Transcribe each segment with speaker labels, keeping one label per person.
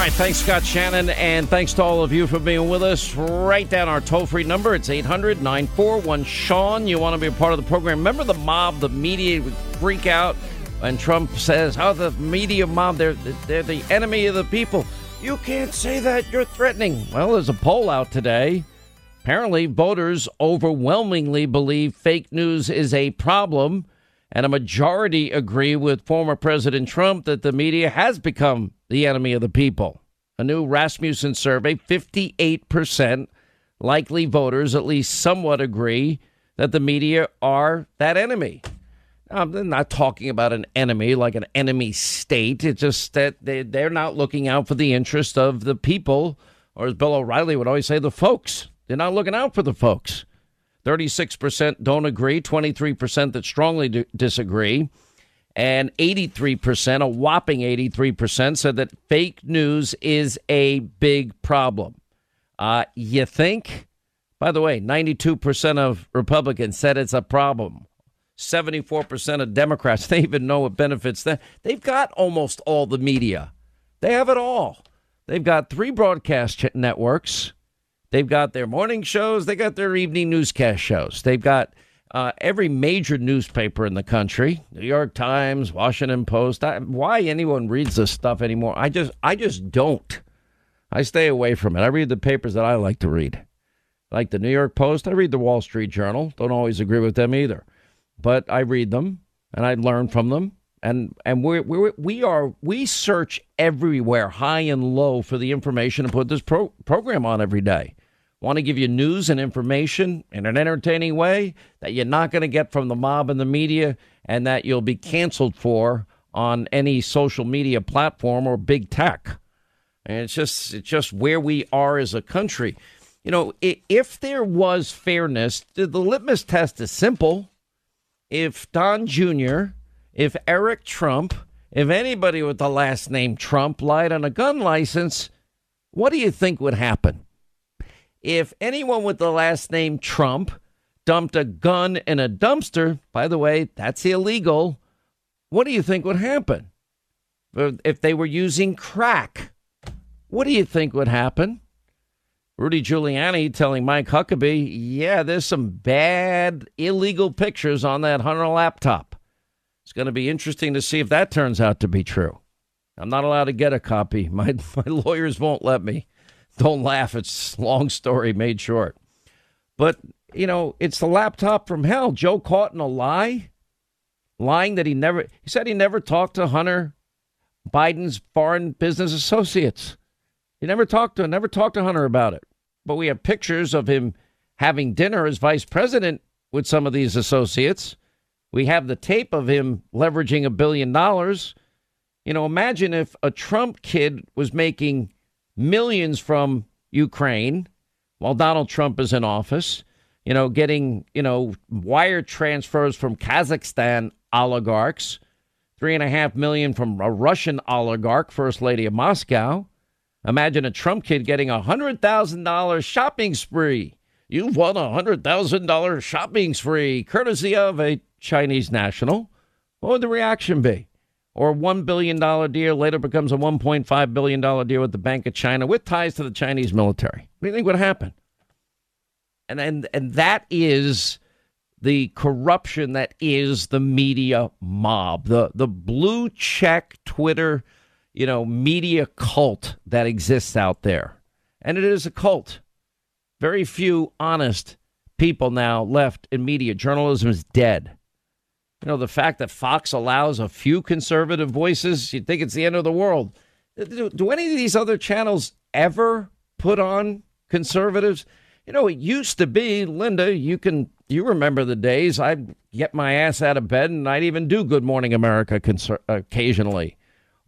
Speaker 1: All right, thanks, Scott Shannon, and thanks to all of you for being with us. Write down our toll free number. It's 800 941 Sean. You want to be a part of the program. Remember the mob, the media would freak out, and Trump says, Oh, the media mob, they're, they're the enemy of the people. You can't say that. You're threatening. Well, there's a poll out today. Apparently, voters overwhelmingly believe fake news is a problem, and a majority agree with former President Trump that the media has become the enemy of the people. A new Rasmussen survey 58% likely voters at least somewhat agree that the media are that enemy. I'm not talking about an enemy like an enemy state. It's just that they, they're not looking out for the interest of the people, or as Bill O'Reilly would always say, the folks. They're not looking out for the folks. 36% don't agree, 23% that strongly d- disagree and 83%, a whopping 83%, said that fake news is a big problem. Uh, you think? By the way, 92% of Republicans said it's a problem. 74% of Democrats, they even know it benefits them. They've got almost all the media. They have it all. They've got three broadcast networks. They've got their morning shows. They got their evening newscast shows. They've got uh, every major newspaper in the country, New York Times, Washington Post. I, why anyone reads this stuff anymore? I just, I just don't. I stay away from it. I read the papers that I like to read, like the New York Post. I read the Wall Street Journal. Don't always agree with them either, but I read them and I learn from them. And and we we we are we search everywhere, high and low, for the information to put this pro- program on every day want to give you news and information in an entertaining way that you're not going to get from the mob and the media and that you'll be canceled for on any social media platform or big tech. And it's just it's just where we are as a country. You know, if there was fairness, the litmus test is simple. If Don Jr., if Eric Trump, if anybody with the last name Trump lied on a gun license, what do you think would happen? If anyone with the last name Trump dumped a gun in a dumpster, by the way, that's illegal, what do you think would happen? If they were using crack, what do you think would happen? Rudy Giuliani telling Mike Huckabee, yeah, there's some bad illegal pictures on that Hunter laptop. It's going to be interesting to see if that turns out to be true. I'm not allowed to get a copy. My, my lawyers won't let me. Don't laugh. It's long story made short. But, you know, it's the laptop from hell. Joe caught in a lie, lying that he never, he said he never talked to Hunter Biden's foreign business associates. He never talked to, never talked to Hunter about it. But we have pictures of him having dinner as vice president with some of these associates. We have the tape of him leveraging a billion dollars. You know, imagine if a Trump kid was making millions from Ukraine while Donald Trump is in office, you know, getting, you know, wire transfers from Kazakhstan oligarchs, three and a half million from a Russian oligarch, First Lady of Moscow. Imagine a Trump kid getting a hundred thousand dollar shopping spree. You've won a hundred thousand dollar shopping spree, courtesy of a Chinese national. What would the reaction be? Or a $1 billion deal later becomes a $1.5 billion deal with the Bank of China with ties to the Chinese military. What do you think would happen? And, and, and that is the corruption that is the media mob, the, the blue check Twitter, you know, media cult that exists out there. And it is a cult. Very few honest people now left in media. Journalism is dead. You know, the fact that Fox allows a few conservative voices, you'd think it's the end of the world. Uh, do, do any of these other channels ever put on conservatives? You know, it used to be, Linda, you can you remember the days I'd get my ass out of bed and I'd even do Good Morning America conser- occasionally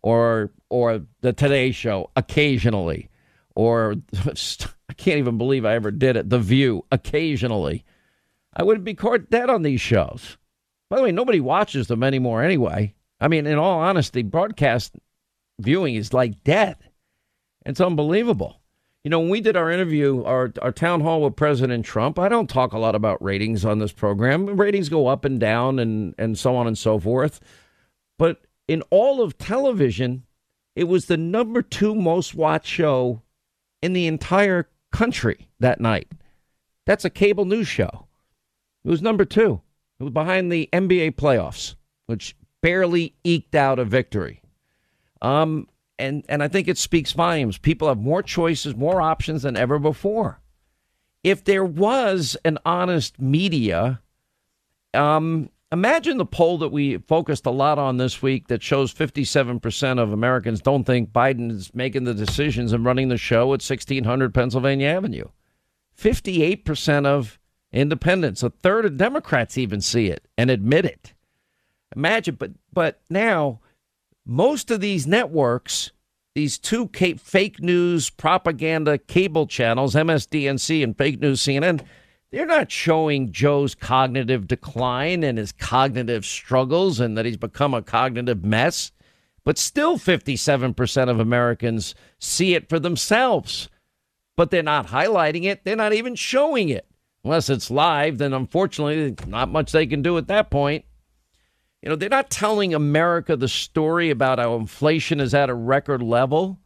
Speaker 1: or or the Today show occasionally or I can't even believe I ever did it, The View occasionally. I wouldn't be caught dead on these shows. By the way, nobody watches them anymore anyway. I mean, in all honesty, broadcast viewing is like dead. It's unbelievable. You know, when we did our interview, our, our town hall with President Trump, I don't talk a lot about ratings on this program. Ratings go up and down and, and so on and so forth. But in all of television, It was the number two most watched show in the entire country that night. That's a cable news show. It was number two. Behind the NBA playoffs, which barely eked out a victory. Um, and and I think it speaks volumes. People have more choices, more options than ever before. If there was an honest media, um, imagine the poll that we focused a lot on this week that shows 57% of Americans don't think Biden is making the decisions and running the show at 1600 Pennsylvania Avenue. 58% of independents, a third of Democrats even see it and admit it. Imagine, but but now most of these networks, these two fake news propaganda cable channels, MSDNC and fake news CNN, they're not showing Joe's cognitive decline and his cognitive struggles and that he's become a cognitive mess. But still, 57% of Americans see it for themselves. But they're not highlighting it, they're not even showing it. Unless it's live, then unfortunately, not much they can do at that point. You know, they're not telling America the story about how inflation is at a record level.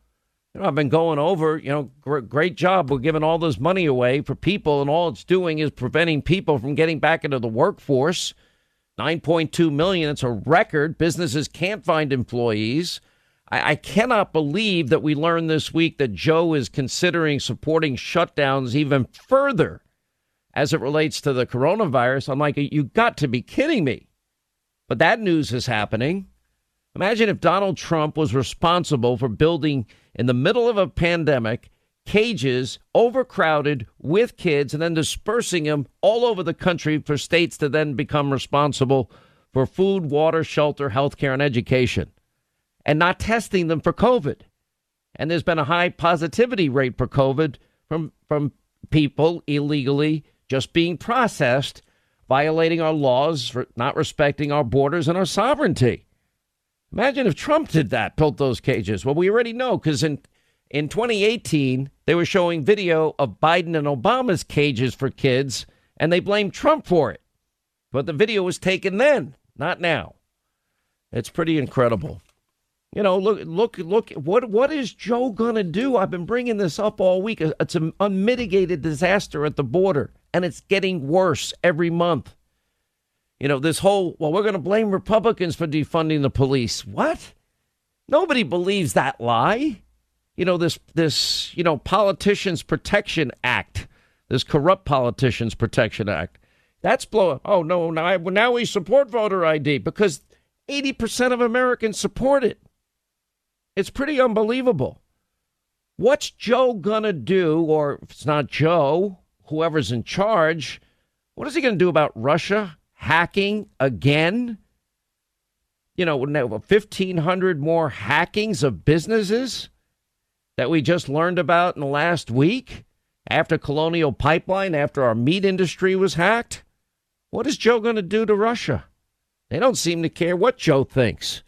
Speaker 1: You know, I've been going over, you know, great, great job. We're giving all this money away for people, and all it's doing is preventing people from getting back into the workforce. 9.2 million, it's a record. Businesses can't find employees. I, I cannot believe that we learned this week that Joe is considering supporting shutdowns even further as it relates to the coronavirus. I'm like, you got to be kidding me. But that news is happening. Imagine if Donald Trump was responsible for building in the middle of a pandemic cages overcrowded with kids and then dispersing them all over the country for states to then become responsible for food, water, shelter, health care, and education and not testing them for COVID. And there's been a high positivity rate for COVID from, from people illegally just being processed violating our laws, for not respecting our borders and our sovereignty. Imagine if Trump did that, built those cages. Well, we already know because in in 2018 they were showing video of Biden and Obama's cages for kids, and they blamed Trump for it. But the video was taken then, not now. It's pretty incredible. You know, look, look, look. What what is Joe gonna do? I've been bringing this up all week. It's an unmitigated disaster at the border, and it's getting worse every month. You know, this whole well, we're going to blame Republicans for defunding the police. What? Nobody believes that lie. You know this this you know Politicians Protection Act, this corrupt Politicians Protection Act. That's blowing. Oh no, now now we support voter ID because eighty percent of Americans support it. It's pretty unbelievable. What's Joe gonna do, or if it's not Joe, whoever's in charge, what is he gonna do about Russia hacking again? You know, 1,500 more hackings of businesses that we just learned about in the last week after Colonial Pipeline, after our meat industry was hacked. What is Joe going to do to Russia? They don't seem to care what Joe thinks.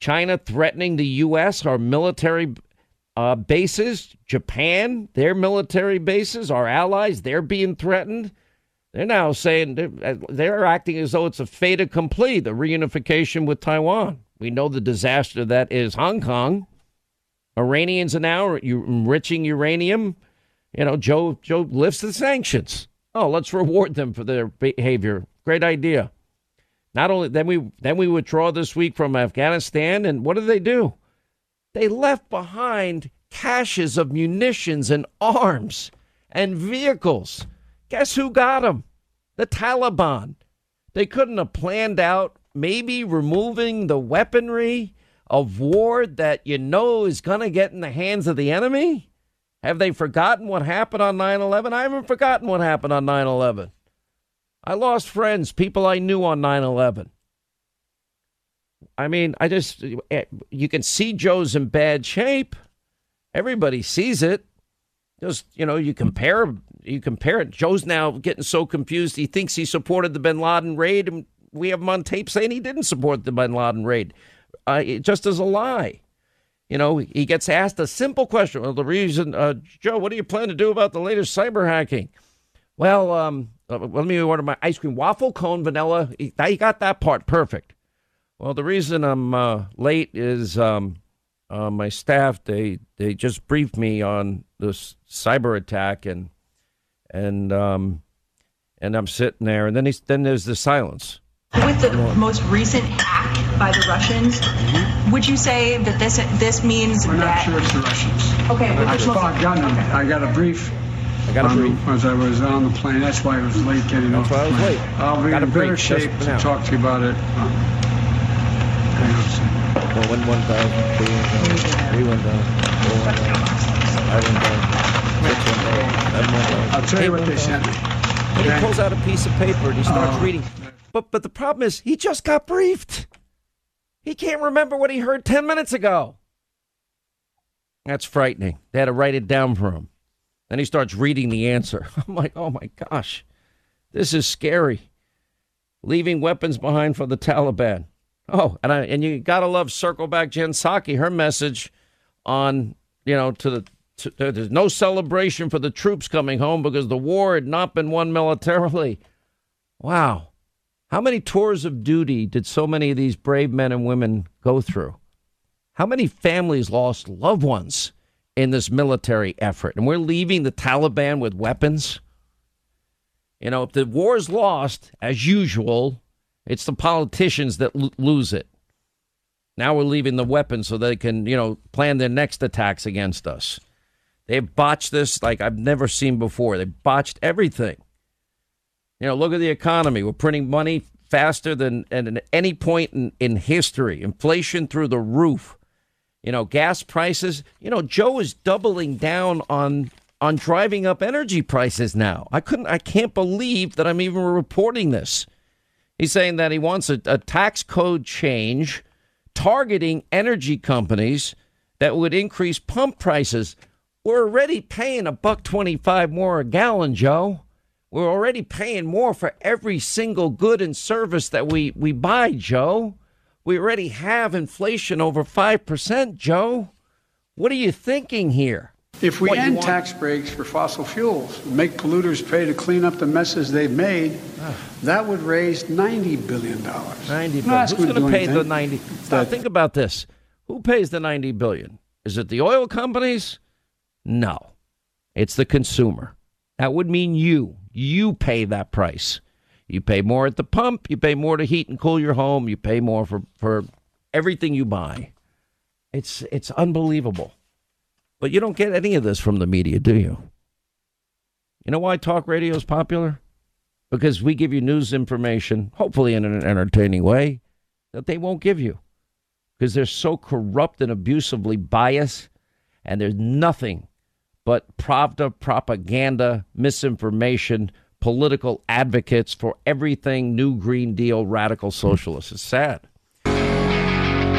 Speaker 1: China threatening the U.S., our military uh, bases, Japan, their military bases, our allies, they're being threatened. They're now saying they're, they're acting as though it's a fait accompli, the reunification with Taiwan. We know the disaster that is Hong Kong. Iranians are now enriching uranium. You know, Joe Joe lifts the sanctions. Oh, let's reward them for their behavior. Great idea. Not only then we then we withdraw this week from Afghanistan, and what did they do? They left behind caches of munitions and arms and vehicles. Guess who got them? The Taliban. They couldn't have planned out maybe removing the weaponry of war that you know is going to get in the hands of the enemy? Have they forgotten what happened on 9 11? I haven't forgotten what happened on 9 11. I lost friends, people I knew on 9 11. I mean, I just, eh, you can see Joe's in bad shape. Everybody sees it. Just, you know, you compare, you compare it. Joe's now getting so confused. He thinks he supported the bin Laden raid, and we have him on tape saying he didn't support the bin Laden raid, uh, just as a lie. You know, he gets asked a simple question. Well, the reason, uh, Joe, what do you plan to do about the latest cyber hacking? Well, um, uh, let me order my ice cream waffle cone vanilla. He, he got that part perfect. Well, the reason I'm uh, late is um, uh, my staff they they just briefed me on this cyber attack and and um, and I'm sitting there, and then he's, then there's the silence.
Speaker 2: With the most recent hack by the Russians, mm-hmm. would you say that this this means
Speaker 3: We're
Speaker 2: that?
Speaker 3: not sure it's the Russians.
Speaker 2: Okay,
Speaker 3: I just got, okay. I got a brief.
Speaker 1: I got a brief.
Speaker 3: As I was on the plane, that's why I was late getting
Speaker 1: that's
Speaker 3: off the
Speaker 1: plane.
Speaker 3: That's why I
Speaker 1: was
Speaker 3: late. I'll be
Speaker 1: got
Speaker 3: in better shape to talk to you about it.
Speaker 1: Well, one one thousand, two one thousand, three one thousand, four one thousand, five one thousand, six one thousand, seven one thousand.
Speaker 3: I'll tell you what they sent me.
Speaker 1: And he pulls out a piece of paper and he starts oh. reading. But but the problem is he just got briefed. He can't remember what he heard 10 minutes ago. That's frightening. They had to write it down for him. Then he starts reading the answer. I'm like, oh my gosh, this is scary. Leaving weapons behind for the Taliban. Oh, and I, and you gotta love Circle Back Jen Psaki. Her message on you know to the to, there's no celebration for the troops coming home because the war had not been won militarily. Wow, how many tours of duty did so many of these brave men and women go through? How many families lost loved ones in this military effort? And we're leaving the Taliban with weapons. You know, if the war's lost, as usual, it's the politicians that l- lose it. Now we're leaving the weapons so they can, you know, plan their next attacks against us. They've botched this like I've never seen before. They botched everything. You know, look at the economy. We're printing money faster than at any point in, in history. Inflation through the roof. You know, gas prices. You know, Joe is doubling down on on driving up energy prices now. I couldn't I can't believe that I'm even reporting this. He's saying that he wants a, a tax code change targeting energy companies that would increase pump prices. We're already paying a buck 25 more a gallon, Joe. We're already paying more for every single good and service that we, we buy, Joe. We already have inflation over 5%, Joe. What are you thinking here?
Speaker 3: If we what, end tax breaks for fossil fuels, make polluters pay to clean up the messes they've made, uh, that would raise ninety billion dollars.
Speaker 1: Ninety billion. Who's going to pay anything. the ninety? Now think about this. Who pays the ninety billion? Is it the oil companies? No, it's the consumer. That would mean you. You pay that price. You pay more at the pump. You pay more to heat and cool your home. You pay more for, for everything you buy. It's it's unbelievable. But you don't get any of this from the media, do you? You know why talk radio is popular? Because we give you news information, hopefully in an entertaining way, that they won't give you. Because they're so corrupt and abusively biased, and there's nothing but Pravda propaganda, misinformation, political advocates for everything New Green Deal, radical socialists. It's sad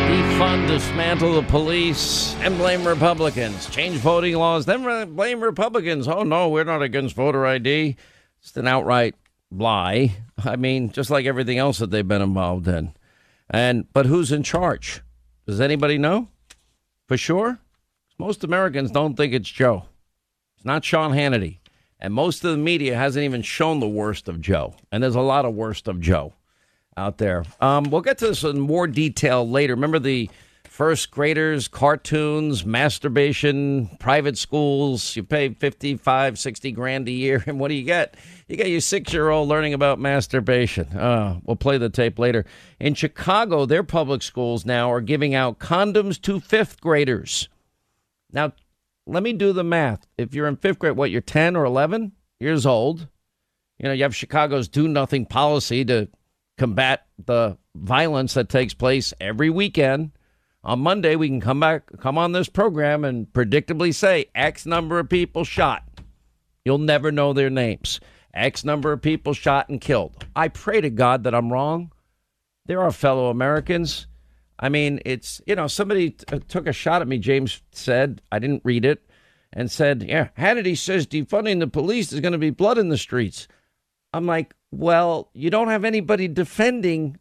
Speaker 1: defund, dismantle the police, and blame Republicans. Change voting laws, then blame Republicans. Oh, no, we're not against voter ID. It's an outright lie. I mean, just like everything else that they've been involved in. And But who's in charge? Does anybody know for sure? Most Americans don't think it's Joe. It's not Sean Hannity. And most of the media hasn't even shown the worst of Joe. And there's a lot of worst of Joe out there. Um, we'll get to this in more detail later. Remember the first graders, cartoons, masturbation, private schools. You pay 55, 60 grand a year. And what do you get? You get your six year old learning about masturbation. Uh, we'll play the tape later. In Chicago, their public schools now are giving out condoms to fifth graders. Now, let me do the math. If you're in fifth grade, what, you're 10 or 11 years old? You know, you have Chicago's do nothing policy to combat the violence that takes place every weekend. On Monday, we can come back, come on this program and predictably say X number of people shot. You'll never know their names. X number of people shot and killed. I pray to God that I'm wrong. There are fellow Americans. I mean, it's, you know, somebody t- uh, took a shot at me, James said. I didn't read it and said, yeah, Hannity says defunding the police is going to be blood in the streets. I'm like, well, you don't have anybody defending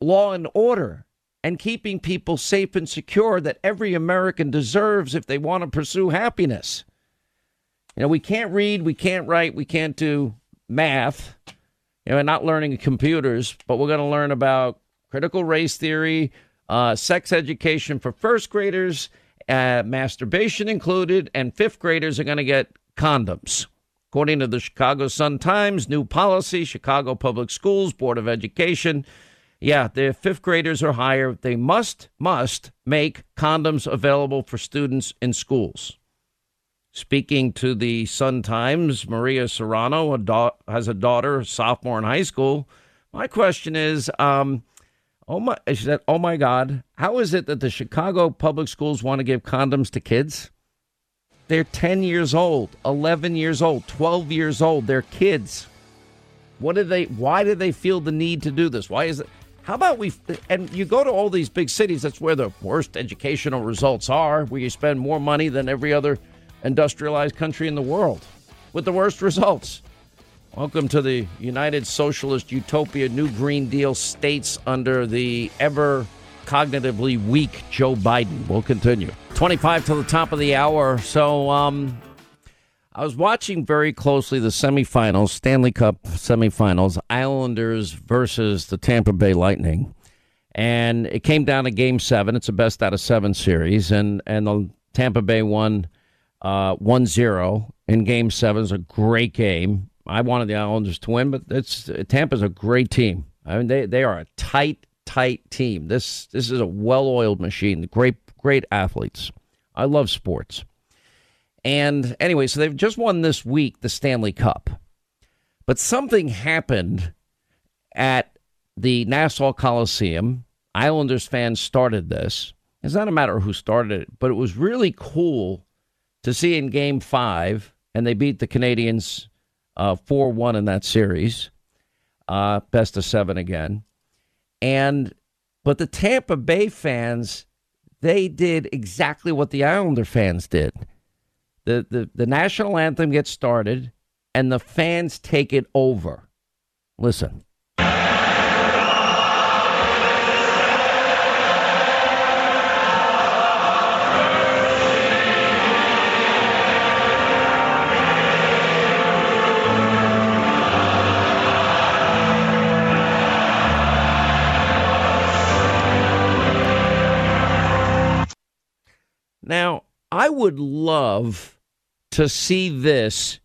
Speaker 1: law and order and keeping people safe and secure that every American deserves if they want to pursue happiness. You know, we can't read, we can't write, we can't do math. You know, we're not learning computers, but we're going to learn about critical race theory, uh, sex education for first graders, uh, masturbation included, and fifth graders are going to get condoms. According to the Chicago Sun Times, new policy, Chicago Public Schools Board of Education. Yeah, the fifth graders or higher, they must, must make condoms available for students in schools. Speaking to the Sun Times, Maria Serrano a da- has a daughter, sophomore in high school. My question is, um, oh my, she said, oh my God, how is it that the Chicago public schools want to give condoms to kids? They're 10 years old, 11 years old, 12 years old. They're kids. What do they, why do they feel the need to do this? Why is it? How about we, and you go to all these big cities, that's where the worst educational results are, where you spend more money than every other industrialized country in the world with the worst results. Welcome to the United Socialist Utopia New Green Deal states under the ever cognitively weak Joe Biden. We'll continue. 25 to the top of the hour. So, um, I was watching very closely the semifinals, Stanley Cup semifinals, Islanders versus the Tampa Bay Lightning. And it came down to game seven. It's a best out of seven series. And, and the Tampa Bay won uh, 1 0 in game seven. It's a great game. I wanted the Islanders to win, but it's Tampa's a great team. I mean, they, they are a tight, tight team. This this is a well oiled machine. Great, great athletes. I love sports. And anyway, so they've just won this week the Stanley Cup. But something happened at the Nassau Coliseum. Islanders fans started this. It's not a matter of who started it, but it was really cool to see in game five, and they beat the Canadiens uh, 4 uh, 1 in that series, uh, best of seven again. And, but the Tampa Bay fans, they did exactly what the Islander fans did. The, the, the national anthem gets started, and the fans take it over. Listen. Now, I would love to see this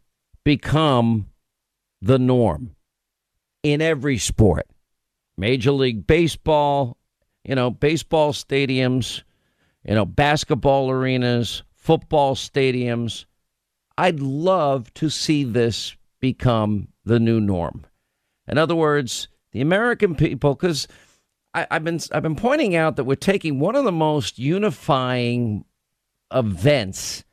Speaker 1: become the norm in every sport. Major League Baseball, you know, baseball stadiums, you know, basketball arenas, football stadiums. I'd love to see this become the new norm. In other words, the American people, because I've been I've been pointing out that we're taking one of the most unifying events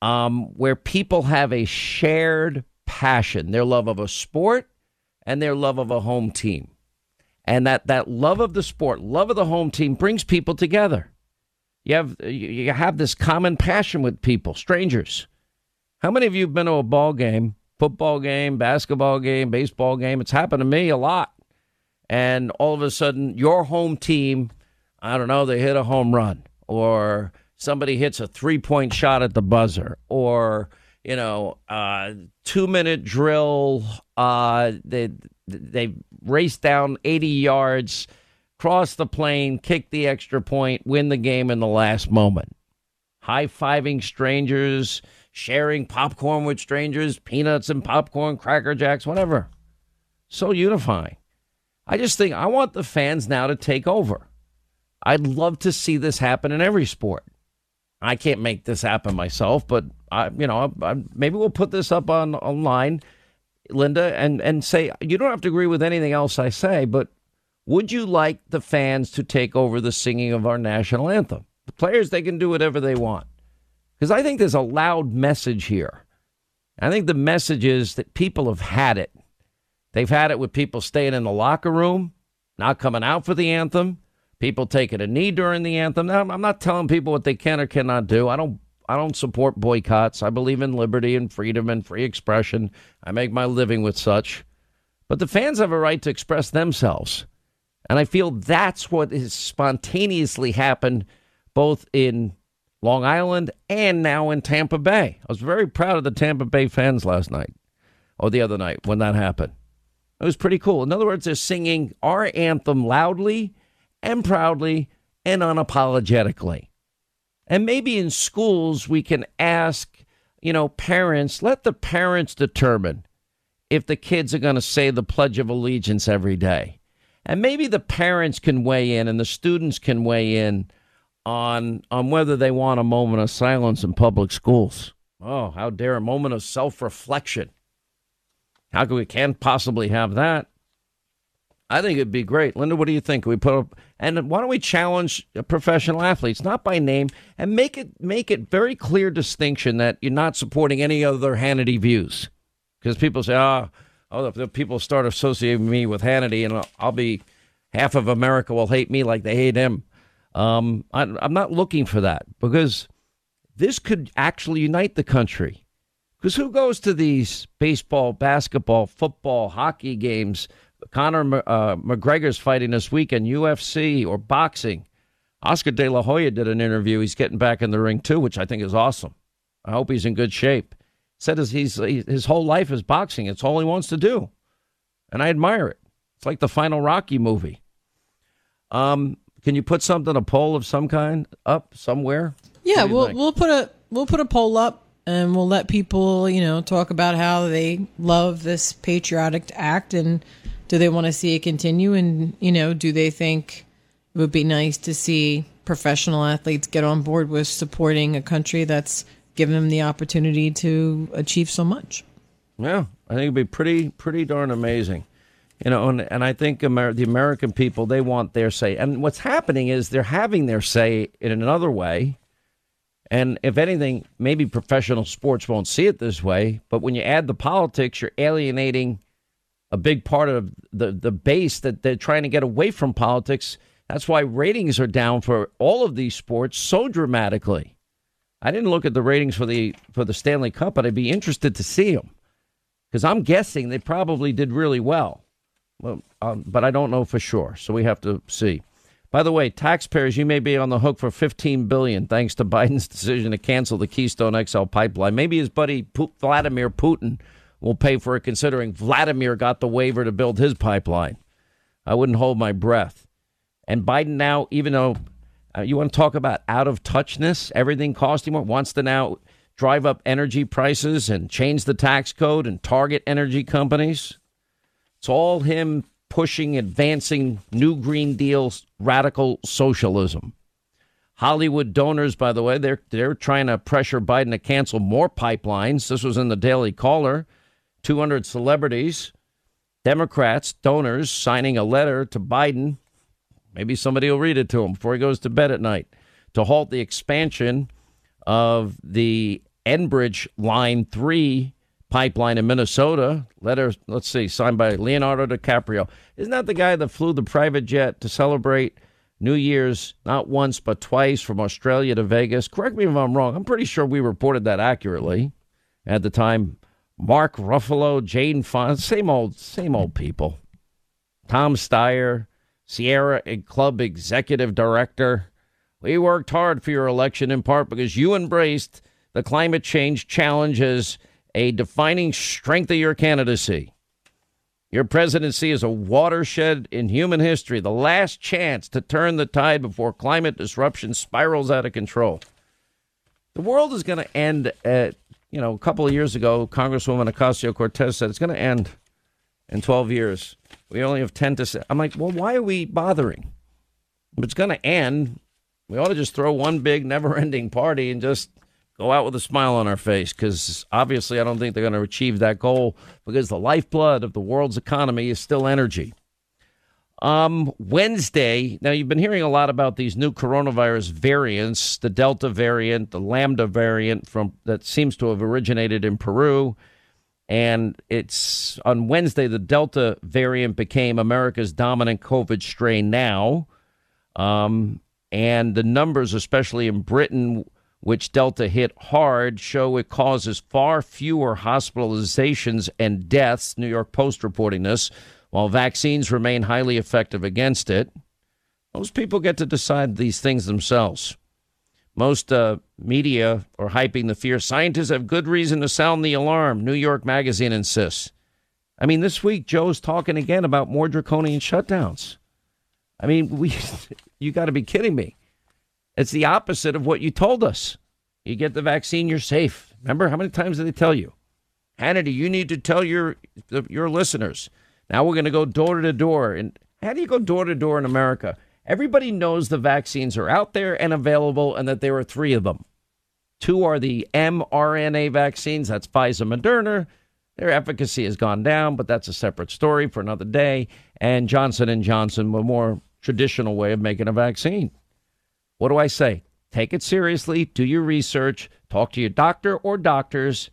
Speaker 1: um, where people have a shared passion, their love of a sport and their love of a home team. And that, that love of the sport, love of the home team brings people together. You have, you have this common passion with people, strangers. How many of you have been to a ball game, football game, basketball game, baseball game? It's happened to me a lot. And all of a sudden, your home team, I don't know, they hit a home run or somebody hits a three point shot at the buzzer or you know uh, two minute drill uh, they they race down 80 yards cross the plane kick the extra point win the game in the last moment. High-fiving strangers sharing popcorn with strangers peanuts and popcorn cracker jacks whatever. So unifying. I just think i want the fans now to take over. I'd love to see this happen in every sport I can't make this happen myself, but I, you know, I, I, maybe we'll put this up on online, Linda, and and say you don't have to agree with anything else I say, but would you like the fans to take over the singing of our national anthem? The players they can do whatever they want, because I think there's a loud message here. I think the message is that people have had it. They've had it with people staying in the locker room, not coming out for the anthem people taking a knee during the anthem. I'm not telling people what they can or cannot do. I don't I don't support boycotts. I believe in liberty and freedom and free expression. I make my living with such. But the fans have a right to express themselves. And I feel that's what has spontaneously happened both in Long Island and now in Tampa Bay. I was very proud of the Tampa Bay fans last night or the other night when that happened. It was pretty cool. In other words, they're singing our anthem loudly and proudly and unapologetically. And maybe in schools, we can ask, you know, parents, let the parents determine if the kids are going to say the Pledge of Allegiance every day. And maybe the parents can weigh in and the students can weigh in on, on whether they want a moment of silence in public schools. Oh, how dare a moment of self reflection. How can we can't possibly have that? I think it'd be great. Linda, what do you think? We put up, and why don't we challenge professional athletes, not by name, and make it make it very clear distinction that you're not supporting any other Hannity views, because people say, oh, oh, the people start associating me with Hannity, and I'll be half of America will hate me like they hate him. Um, I, I'm not looking for that because this could actually unite the country. Because who goes to these baseball, basketball, football, hockey games? Conor uh, McGregor's fighting this weekend, UFC or boxing. Oscar De La Hoya did an interview. He's getting back in the ring too, which I think is awesome. I hope he's in good shape. Said his, he's, his whole life is boxing. It's all he wants to do, and I admire it. It's like the final Rocky movie. Um, can you put something a poll of some kind up somewhere?
Speaker 4: Yeah, we'll think? we'll put a we'll put a poll up and we'll let people you know talk about how they love this patriotic act and do they want to see it continue? And, you know, do they think it would be nice to see professional athletes get on board with supporting a country that's given them the opportunity to achieve so much?
Speaker 1: Yeah, I think it'd be pretty, pretty darn amazing. You know, and, and I think Amer- the American people, they want their say. And what's happening is they're having their say in another way. And if anything, maybe professional sports won't see it this way. But when you add the politics, you're alienating a big part of the, the base that they're trying to get away from politics. That's why ratings are down for all of these sports so dramatically. I didn't look at the ratings for the for the Stanley Cup, but I'd be interested to see them because I'm guessing they probably did really well. Well, um, but I don't know for sure, so we have to see. By the way, taxpayers, you may be on the hook for 15 billion thanks to Biden's decision to cancel the Keystone XL pipeline. Maybe his buddy Vladimir Putin will pay for it, considering Vladimir got the waiver to build his pipeline. I wouldn't hold my breath. And Biden now, even though uh, you want to talk about out of touchness, everything costing more, wants to now drive up energy prices and change the tax code and target energy companies. It's all him pushing, advancing New Green Deal's radical socialism. Hollywood donors, by the way, they're they're trying to pressure Biden to cancel more pipelines. This was in the Daily Caller. 200 celebrities, Democrats, donors signing a letter to Biden. Maybe somebody will read it to him before he goes to bed at night to halt the expansion of the Enbridge Line 3 pipeline in Minnesota. Letter, let's see, signed by Leonardo DiCaprio. Isn't that the guy that flew the private jet to celebrate New Year's not once but twice from Australia to Vegas? Correct me if I'm wrong. I'm pretty sure we reported that accurately at the time Mark Ruffalo, Jane Fonda, same old, same old people. Tom Steyer, Sierra Club Executive Director. We worked hard for your election in part because you embraced the climate change challenge as a defining strength of your candidacy. Your presidency is a watershed in human history, the last chance to turn the tide before climate disruption spirals out of control. The world is going to end at you know, a couple of years ago, Congresswoman Ocasio Cortez said it's going to end in 12 years. We only have 10 to say. I'm like, well, why are we bothering? If it's going to end, we ought to just throw one big never ending party and just go out with a smile on our face because obviously I don't think they're going to achieve that goal because the lifeblood of the world's economy is still energy. Um, Wednesday, now you've been hearing a lot about these new coronavirus variants, the Delta variant, the Lambda variant from that seems to have originated in Peru. And it's on Wednesday, the Delta variant became America's dominant COVID strain now. Um, and the numbers, especially in Britain, which Delta hit hard, show it causes far fewer hospitalizations and deaths. New York Post reporting this while vaccines remain highly effective against it, most people get to decide these things themselves. Most uh, media are hyping the fear. Scientists have good reason to sound the alarm, New York Magazine insists. I mean, this week, Joe's talking again about more draconian shutdowns. I mean, we, you got to be kidding me. It's the opposite of what you told us. You get the vaccine, you're safe. Remember how many times did they tell you? Hannity, you need to tell your your listeners. Now we're going to go door to door. And how do you go door to door in America? Everybody knows the vaccines are out there and available, and that there are three of them. Two are the mRNA vaccines. That's Pfizer, Moderna. Their efficacy has gone down, but that's a separate story for another day. And Johnson and Johnson, a more traditional way of making a vaccine. What do I say? Take it seriously. Do your research. Talk to your doctor or doctors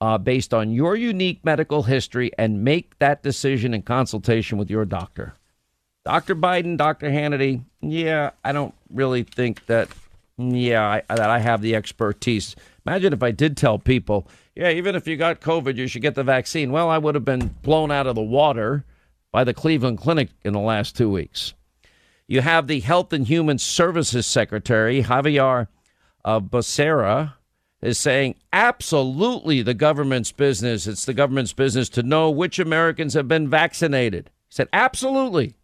Speaker 1: uh, based on your unique medical history and make that decision in consultation with your doctor. Dr. Biden, Dr. Hannity, yeah, I don't really think that, yeah, I, that I have the expertise. Imagine if I did tell people, yeah, even if you got COVID, you should get the vaccine. Well, I would have been blown out of the water by the Cleveland Clinic in the last two weeks. You have the Health and Human Services Secretary, Javier uh, Becerra, is saying absolutely the government's business. It's the government's business to know which Americans have been vaccinated. He said, absolutely.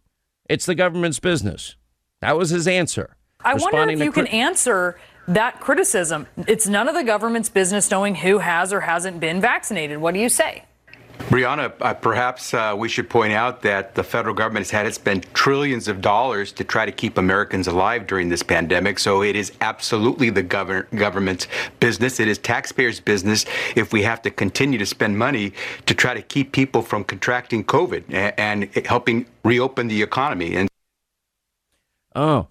Speaker 1: It's the government's business. That was his answer.
Speaker 5: I wonder if you cri- can answer that criticism. It's none of the government's business knowing who has or hasn't been vaccinated. What do you say?
Speaker 6: Brianna, uh, perhaps uh, we should point out that the federal government has had to spend trillions of dollars to try to keep Americans alive during this pandemic. So it is absolutely the gov- government's business. It is taxpayers' business if we have to continue to spend money to try to keep people from contracting COVID and, and helping reopen the economy. And
Speaker 1: oh,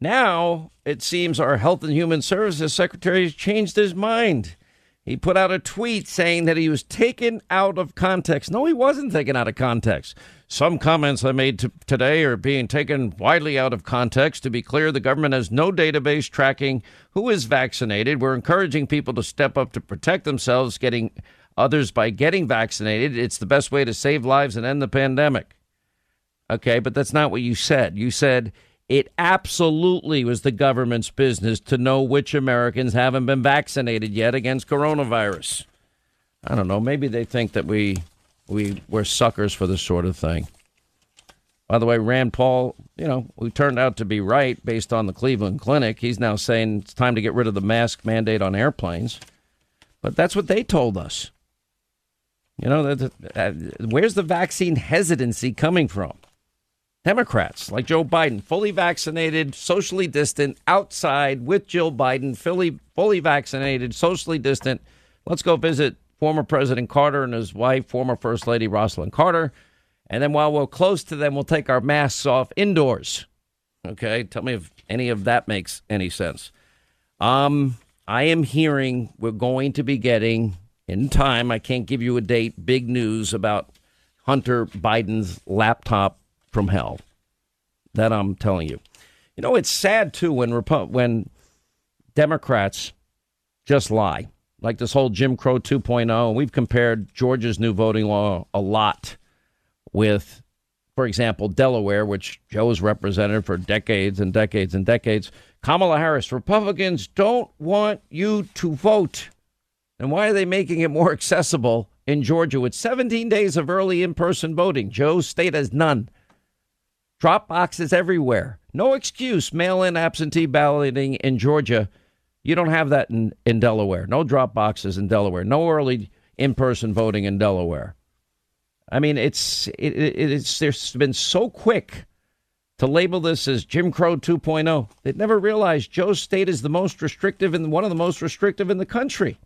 Speaker 1: now it seems our Health and Human Services Secretary has changed his mind. He put out a tweet saying that he was taken out of context. No, he wasn't taken out of context. Some comments I made t- today are being taken widely out of context. To be clear, the government has no database tracking who is vaccinated. We're encouraging people to step up to protect themselves, getting others by getting vaccinated. It's the best way to save lives and end the pandemic. Okay, but that's not what you said. You said it absolutely was the government's business to know which Americans haven't been vaccinated yet against coronavirus. I don't know. Maybe they think that we we we're suckers for this sort of thing. By the way, Rand Paul, you know, we turned out to be right based on the Cleveland Clinic. He's now saying it's time to get rid of the mask mandate on airplanes. But that's what they told us. You know, uh, where's the vaccine hesitancy coming from? Democrats like Joe Biden, fully vaccinated, socially distant, outside with Jill Biden, fully fully vaccinated, socially distant. Let's go visit former President Carter and his wife, former First Lady Rosalynn Carter. And then while we're close to them, we'll take our masks off indoors. Okay, tell me if any of that makes any sense. Um, I am hearing we're going to be getting in time. I can't give you a date. Big news about Hunter Biden's laptop from hell. That I'm telling you. You know, it's sad too when when Democrats just lie, like this whole Jim Crow 2.0. We've compared Georgia's new voting law a lot with, for example, Delaware, which Joe has represented for decades and decades and decades. Kamala Harris, Republicans don't want you to vote. And why are they making it more accessible in Georgia with 17 days of early in person voting? Joe's state has none. Drop boxes everywhere. No excuse. Mail in absentee balloting in Georgia. You don't have that in, in Delaware. No drop boxes in Delaware. No early in person voting in Delaware. I mean, it's it, it, it's there's been so quick to label this as Jim Crow 2.0. They never realized Joe's state is the most restrictive and one of the most restrictive in the country.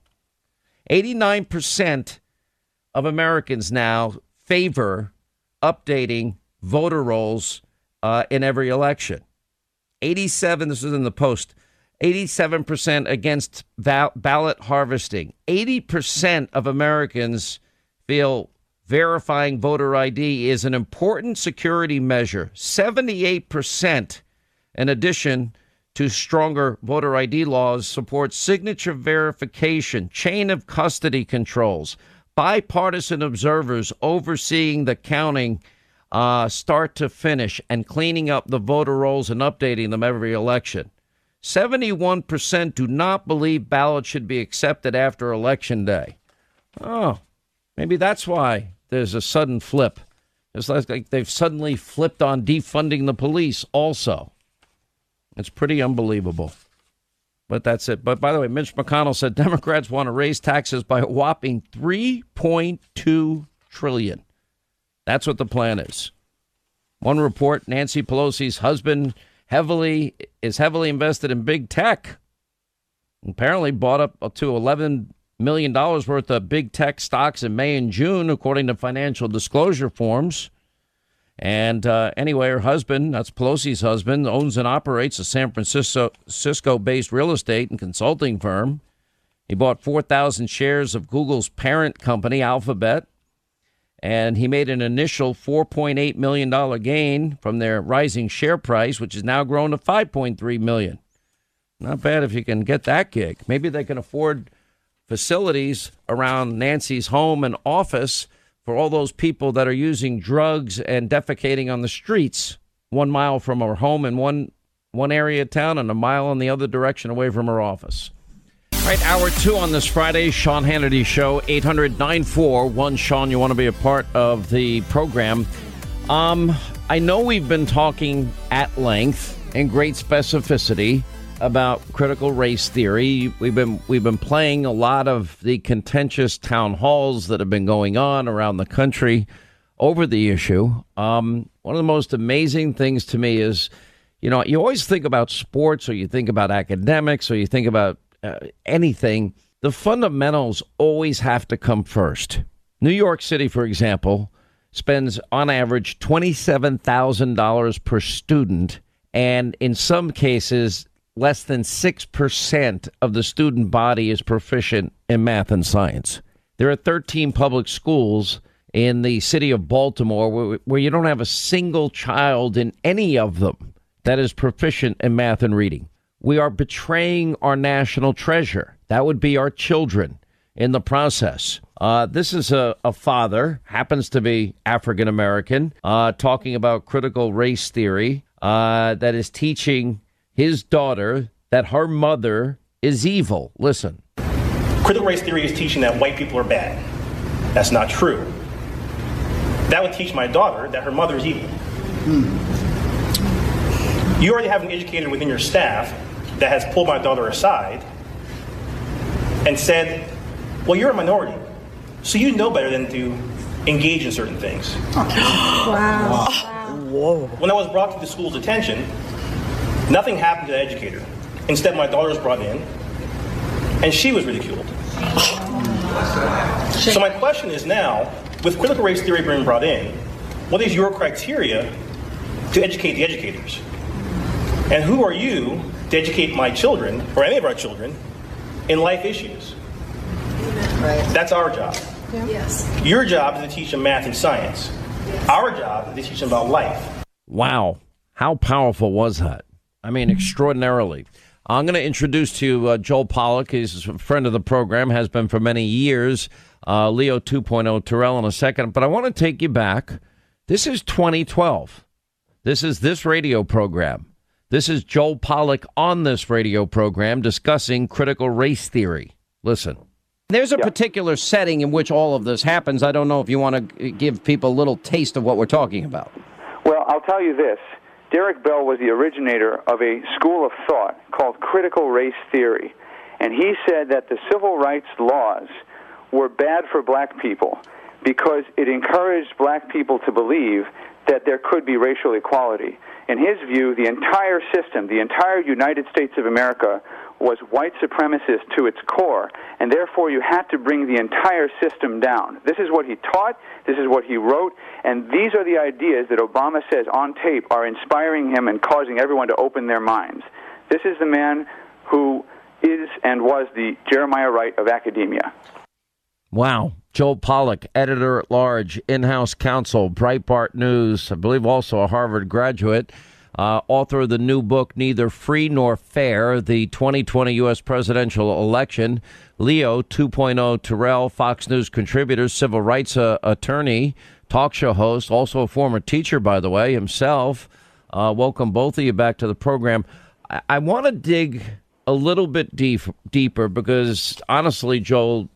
Speaker 1: 89% of Americans now favor updating voter rolls uh, in every election. 87, this is in the Post, 87% against val- ballot harvesting. 80% of Americans feel verifying voter ID is an important security measure. 78%, in addition to stronger voter ID laws, support signature verification, chain of custody controls, bipartisan observers overseeing the counting uh, start to finish and cleaning up the voter rolls and updating them every election. 71% do not believe ballots should be accepted after Election Day. Oh, maybe that's why there's a sudden flip. It's like they've suddenly flipped on defunding the police, also. It's pretty unbelievable. but that's it. But by the way, Mitch McConnell said Democrats want to raise taxes by a whopping 3.2 trillion. That's what the plan is. One report: Nancy Pelosi's husband heavily is heavily invested in big tech. Apparently, bought up to 11 million dollars worth of big tech stocks in May and June, according to financial disclosure forms. And uh, anyway, her husband, that's Pelosi's husband, owns and operates a San Francisco based real estate and consulting firm. He bought 4,000 shares of Google's parent company, Alphabet, and he made an initial $4.8 million gain from their rising share price, which has now grown to 5.3 million. Not bad if you can get that gig. Maybe they can afford facilities around Nancy's home and office for all those people that are using drugs and defecating on the streets one mile from her home in one one area of town and a mile in the other direction away from her office. Right, hour two on this Friday, Sean Hannity Show, 800 941 Sean, you want to be a part of the program. Um, I know we've been talking at length and great specificity about critical race theory. We've been we've been playing a lot of the contentious town halls that have been going on around the country over the issue. Um, one of the most amazing things to me is, you know, you always think about sports or you think about academics or you think about uh, anything. The fundamentals always have to come first. New York City, for example, spends on average $27,000 per student. And in some cases, less than 6% of the student body is proficient in math and science. There are 13 public schools in the city of Baltimore where, where, you don't have a single child in any of them that is proficient in math and reading. We are betraying our national treasure. That would be our children in the process. Uh, this is a, a, father, happens to be African American, uh, talking about critical race theory uh, that is teaching his daughter that her mother is evil. Listen.
Speaker 7: Critical race theory is teaching that white people are bad. That's not true. That would teach my daughter that her mother is evil. Hmm. You already have an educator within your staff that has pulled my daughter aside and said, Well, you're a minority, so you know better than to engage in certain things.
Speaker 8: wow.
Speaker 7: Whoa. When I was brought to the school's attention, Nothing happened to the educator. Instead, my daughter was brought in, and she was ridiculed. So my question is now, with critical race theory being brought in, what is your criteria to educate the educators? And who are you to educate my children, or any of our children, in life issues? Right. That's our job.
Speaker 8: Yeah. Yes.
Speaker 7: Your job is to teach them math and science. Yes. Our job is to teach them about life.
Speaker 1: Wow. How powerful was that? I mean, extraordinarily. I'm going to introduce to you uh, Joel Pollak. He's a friend of the program, has been for many years. Uh, Leo 2.0 Terrell in a second. But I want to take you back. This is 2012. This is this radio program. This is Joel Pollak on this radio program discussing critical race theory. Listen. There's a particular setting in which all of this happens. I don't know if you want to give people a little taste of what we're talking about.
Speaker 9: Well, I'll tell you this. Derek Bell was the originator of a school of thought called critical race theory. And he said that the civil rights laws were bad for black people because it encouraged black people to believe that there could be racial equality. In his view, the entire system, the entire United States of America, was white supremacist to its core, and therefore you had to bring the entire system down. This is what he taught, this is what he wrote, and these are the ideas that Obama says on tape are inspiring him and causing everyone to open their minds. This is the man who is and was the Jeremiah Wright of academia.
Speaker 1: Wow. Joel Pollak, editor at large, in house counsel, Breitbart News, I believe also a Harvard graduate uh, author of the new book, Neither Free Nor Fair The 2020 U.S. Presidential Election. Leo 2.0 Terrell, Fox News contributor, civil rights uh, attorney, talk show host, also a former teacher, by the way, himself. Uh, welcome both of you back to the program. I, I want to dig a little bit deep, deeper because honestly, Joel,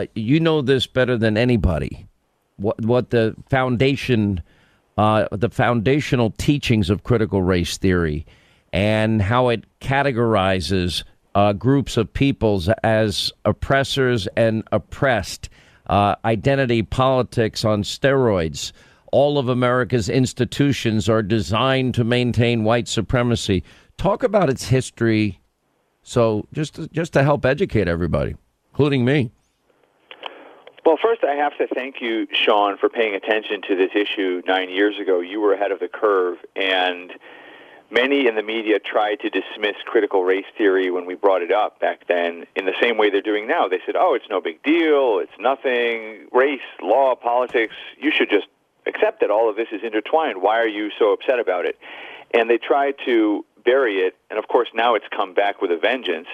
Speaker 1: uh, you know this better than anybody. What what the foundation uh, the foundational teachings of critical race theory and how it categorizes uh, groups of peoples as oppressors and oppressed, uh, identity politics on steroids. All of America's institutions are designed to maintain white supremacy. Talk about its history, so just to, just to help educate everybody, including me.
Speaker 9: Well, first, I have to thank you, Sean, for paying attention to this issue nine years ago. You were ahead of the curve, and many in the media tried to dismiss critical race theory when we brought it up back then in the same way they're doing now. They said, oh, it's no big deal, it's nothing, race, law, politics, you should just accept that all of this is intertwined. Why are you so upset about it? And they tried to bury it, and of course, now it's come back with a vengeance.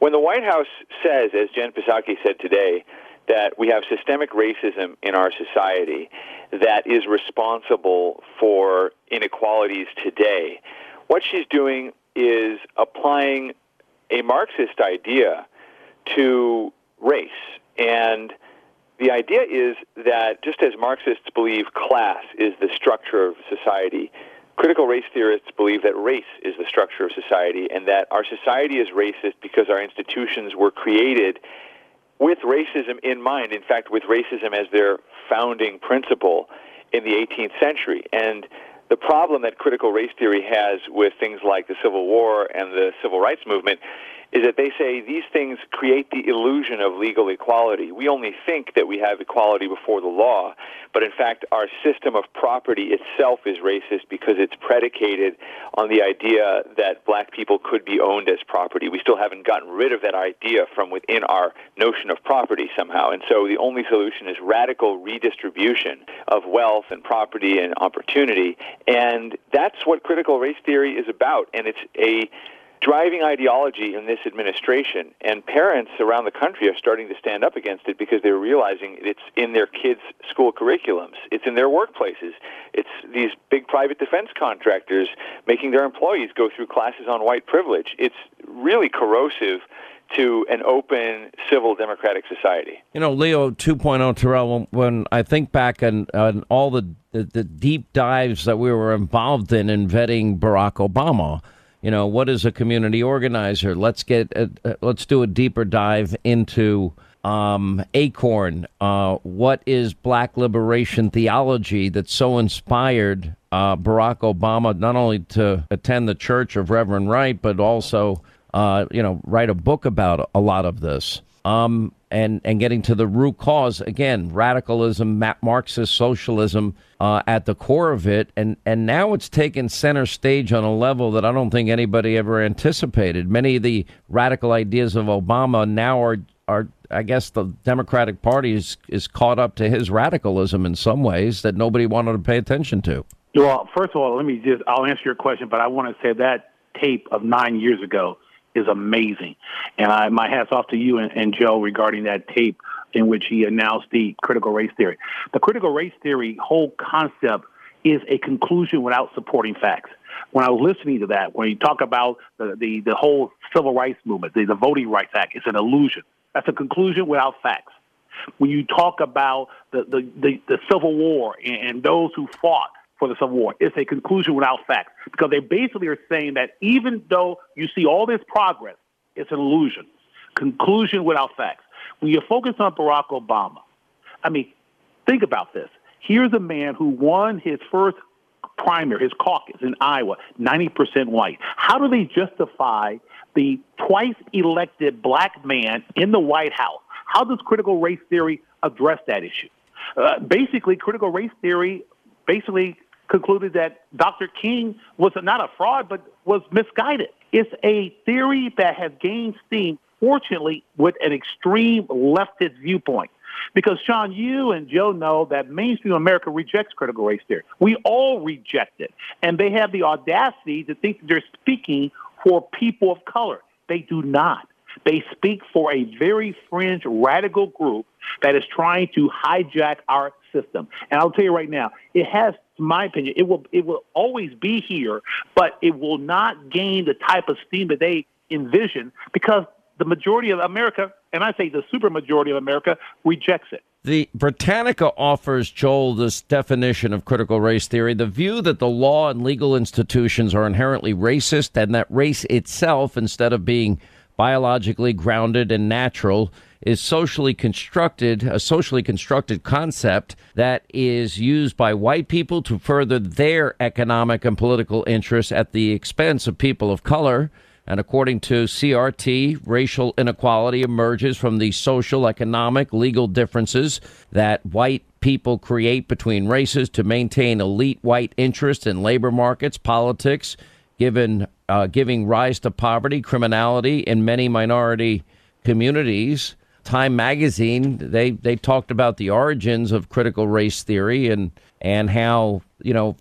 Speaker 9: When the White House says, as Jen Psaki said today, that we have systemic racism in our society that is responsible for inequalities today. What she's doing is applying a Marxist idea to race. And the idea is that just as Marxists believe class is the structure of society, critical race theorists believe that race is the structure of society and that our society is racist because our institutions were created with racism in mind, in fact, with racism as their founding principle in the 18th century. And the problem that critical race theory has with things like the Civil War and the Civil Rights Movement is that they say these things create the illusion of legal equality. We only think that we have equality before the law, but in fact, our system of property itself is racist because it's predicated on the idea that black people could be owned as property. We still haven't gotten rid of that idea from within our notion of property somehow. And so the only solution is radical redistribution of wealth and property and opportunity. And that's what critical race theory is about. And it's a driving ideology in this administration, and parents around the country are starting to stand up against it because they're realizing it's in their kids' school curriculums, it's in their workplaces, it's these big private defense contractors making their employees go through classes on white privilege. It's really corrosive to an open civil democratic society.
Speaker 1: You know, Leo 2.0 Terrell, when I think back on, on all the, the, the deep dives that we were involved in in vetting Barack Obama, you know, what is a community organizer? Let's get a, let's do a deeper dive into um, Acorn. Uh, what is Black liberation theology that so inspired uh, Barack Obama not only to attend the Church of Reverend Wright, but also, uh, you know, write a book about a lot of this. Um, and and getting to the root cause. Again radicalism marxist socialism uh, at the core of it. And and now it's taken center stage on a level that i don't think anybody ever anticipated. Many of the radical ideas of obama now are are i guess the democratic party is is caught up to his radicalism in some ways that nobody wanted to pay attention to.
Speaker 10: Well first of all let me just i'll answer your question but i want to say that tape of nine years ago is amazing. And I, my hats off to you and, and Joe regarding that tape in which he announced the critical race theory. The critical race theory whole concept is a conclusion without supporting facts. When I was listening to that, when you talk about the, the, the whole civil rights movement, the, the Voting Rights Act, it's an illusion. That's a conclusion without facts. When you talk about the, the, the, the Civil War and, and those who fought for the Civil War. It's a conclusion without facts because they basically are saying that even though you see all this progress, it's an illusion. Conclusion without facts. When you focus on Barack Obama, I mean, think about this. Here's a man who won his first primary, his caucus in Iowa, 90% white. How do they justify the twice elected black man in the White House? How does critical race theory address that issue? Uh, basically, critical race theory basically concluded that Dr. King was not a fraud, but was misguided. It's a theory that has gained steam, fortunately, with an extreme leftist viewpoint. Because, Sean, you and Joe know that mainstream America rejects critical race theory. We all reject it. And they have the audacity to think that they're speaking for people of color. They do not. They speak for a very fringe radical group that is trying to hijack our system. And I'll tell you right now, it has, my opinion, it will it will always be here, but it will not gain the type of steam that they envision because the majority of America, and I say the super majority of America, rejects it.
Speaker 1: The Britannica offers Joel this definition of critical race theory the view that the law and legal institutions are inherently racist and that race itself, instead of being biologically grounded and natural is socially constructed, a socially constructed concept that is used by white people to further their economic and political interests at the expense of people of color. And according to CRT, racial inequality emerges from the social, economic, legal differences that white people create between races to maintain elite white interest in labor markets, politics, given uh, giving rise to poverty, criminality in many minority communities. Time magazine they they talked about the origins of critical race theory and and how you know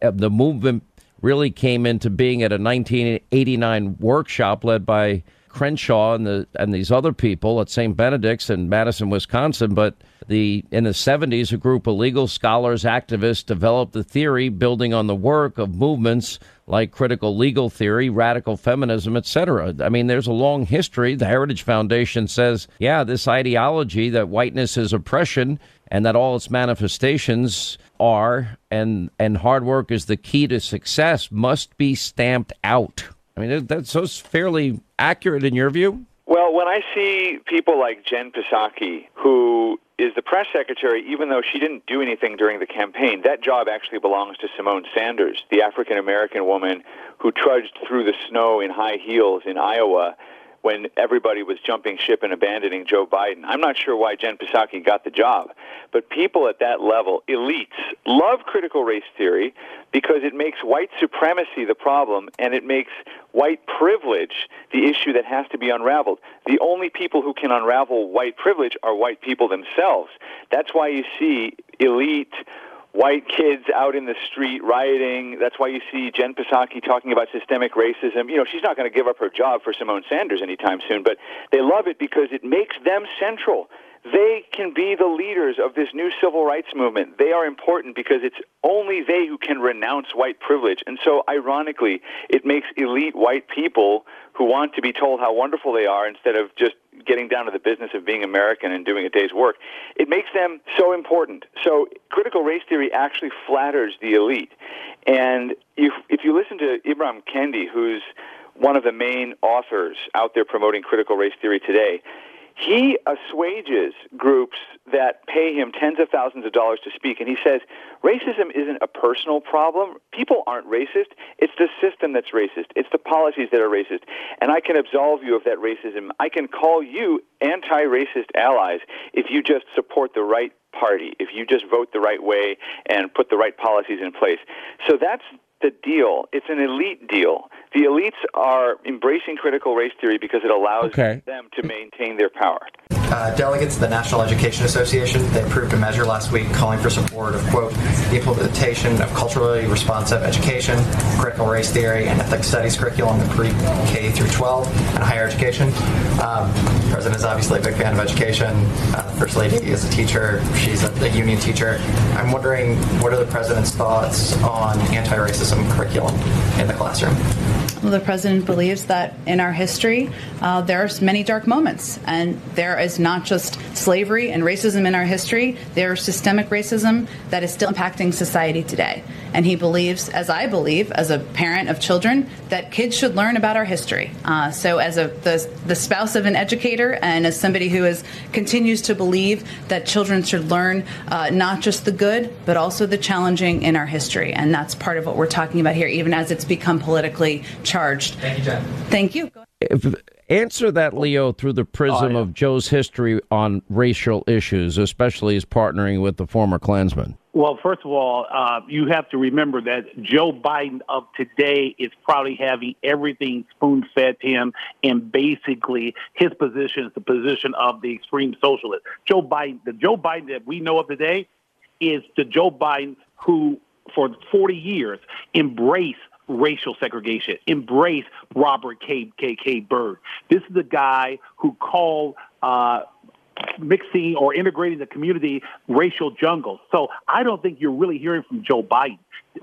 Speaker 1: the, movement really came into being at a 1989 workshop led by Crenshaw and the and these other people at St. Benedict's in Madison, Wisconsin. But the in the 70s, a group of legal scholars, activists developed the theory, building on the work of movements like critical legal theory, radical feminism, etc. I mean, there's a long history. The Heritage Foundation says, yeah, this ideology that whiteness is oppression and that all its manifestations are and and hard work is the key to success must be stamped out. I mean, that's so fairly accurate in your view.
Speaker 9: Well, when I see people like Jen Psaki, who is the press secretary, even though she didn't do anything during the campaign, that job actually belongs to Symone Sanders, the African American woman who trudged through the snow in high heels in Iowa when everybody was jumping ship and abandoning Joe Biden. I'm not sure why Jen Psaki got the job, but people at that level, elites, love critical race theory because it makes white supremacy the problem and it makes white privilege the issue that has to be unraveled. The only people who can unravel white privilege are white people themselves. That's why you see elite white kids out in the street rioting. That's why you see Jen Psaki talking about systemic racism. You know, she's not going to give up her job for Symone Sanders anytime soon, but they love it because it makes them central. They can be the leaders of this new civil rights movement. They are important because it's only they who can renounce white privilege. And so, ironically, it makes elite white people who want to be told how wonderful they are instead of just getting down to the business of being American and doing a day's work, it makes them so important. So critical race theory actually flatters the elite. And if, if you listen to Ibram Kendi, who's one of the main authors out there promoting critical race theory today, he assuages groups that pay him tens of thousands of dollars to speak. And he says racism isn't a personal problem. People aren't racist. It's the system that's racist. It's the policies that are racist. And I can absolve you of that racism. I can call you anti racist allies if you just support the right party, if you just vote the right way and put the right policies in place. So that's the deal. It's an elite deal. The elites are embracing critical race theory because it allows
Speaker 1: okay.
Speaker 9: them to maintain their power.
Speaker 11: Uh, delegates of the National Education Association they approved a measure last week calling for support of quote the implementation of culturally responsive education, critical race theory, and ethnic studies curriculum in pre-K through 12 and higher education. Um, president is obviously a big fan of education. Uh, first lady is a teacher; she's a, a union teacher. I'm wondering what are the president's thoughts on anti-racism curriculum in the classroom?
Speaker 12: Well, the president believes that in our history, uh, there are many dark moments, and there is not just slavery and racism in our history. There is systemic racism that is still impacting society today. And he believes, as I believe, as a parent of children, that kids should learn about our history. Uh, so, as a the, the spouse of an educator, and as somebody who is continues to believe that children should learn uh, not just the good, but also the challenging in our history, and that's part of what we're talking about here, even as it's become politically charged.
Speaker 11: Thank you, Jen.
Speaker 12: Thank you.
Speaker 1: If, answer that, Leo, through the prism
Speaker 10: Oh, yeah.
Speaker 1: of Joe's history on racial issues, especially his partnering with the former Klansman.
Speaker 10: Well, first of all, uh, you have to remember that Joe Biden of today is probably having everything spoon fed to him, and basically his position is the position of the extreme socialist. Joe Biden, the Joe Biden that we know of today, is the Joe Biden who, for 40 years, embraced racial segregation, Embrace Robert K. K. Byrd. This is the guy who called. Uh, mixing or integrating the community racial jungle. So I don't think you're really hearing from Joe Biden.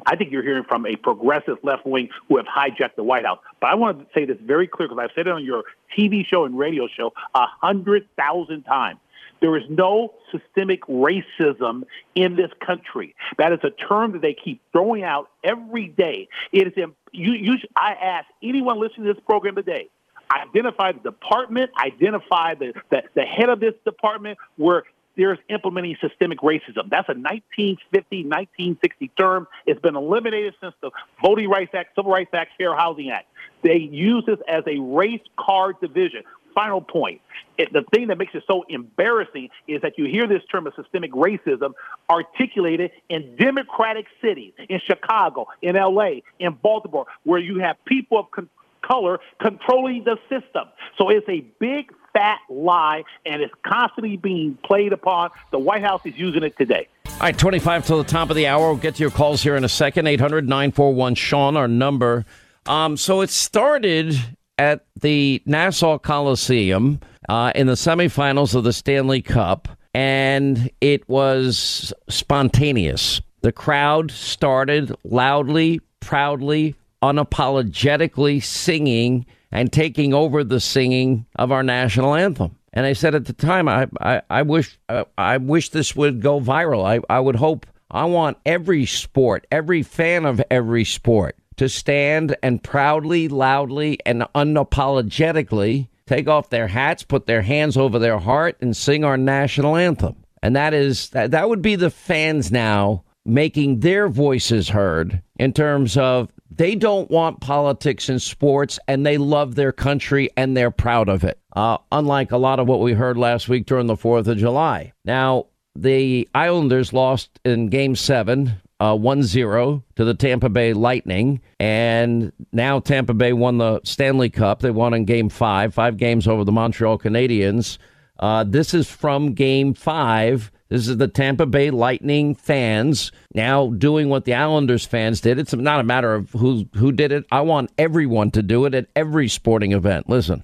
Speaker 10: I think you're hearing from a progressive left wing who have hijacked the White House. But I want to say this very clear because I've said it on your TV show and radio show a hundred thousand times. There is no systemic racism in this country. That is a term that they keep throwing out every day. It is you. you I ask anyone listening to this program today identify the department, identify the, the, the head of this department where there's implementing systemic racism. That's a 1950, 1960 term. It's been eliminated since the Voting Rights Act, Civil Rights Act, Fair Housing Act. They use this as a race card division. Final point. It, the thing that makes it so embarrassing is that you hear this term of systemic racism articulated in democratic cities, in Chicago, in LA, in Baltimore, where you have people of con- color controlling the system. So it's a big fat lie, and it's constantly being played upon. The White House is using it today.
Speaker 1: All right, 25 till the top of the hour. We'll get to your calls here in a second. 800 941 Sean, our number. Um, so it started at the Nassau Coliseum uh, in the semifinals of the Stanley Cup, and it was spontaneous. The crowd started loudly, proudly, unapologetically singing and taking over the singing of our national anthem. And I said at the time, I I, I wish uh, I wish this would go viral. I, I would hope. I want every sport, every fan of every sport, to stand and proudly, loudly, and unapologetically take off their hats, put their hands over their heart, and sing our national anthem. And that is that, that would be the fans now making their voices heard in terms of they don't want politics in sports and they love their country and they're proud of it. Uh, unlike a lot of what we heard last week during the 4th of July. Now, the Islanders lost in game seven, uh, 1 0 to the Tampa Bay Lightning. And now Tampa Bay won the Stanley Cup. They won in game five, five games over the Montreal Canadiens. Uh, this is from game five this is the Tampa Bay Lightning fans now doing what the Islanders fans did. It's not a matter of who who did it. I want everyone to do it at every sporting event. Listen.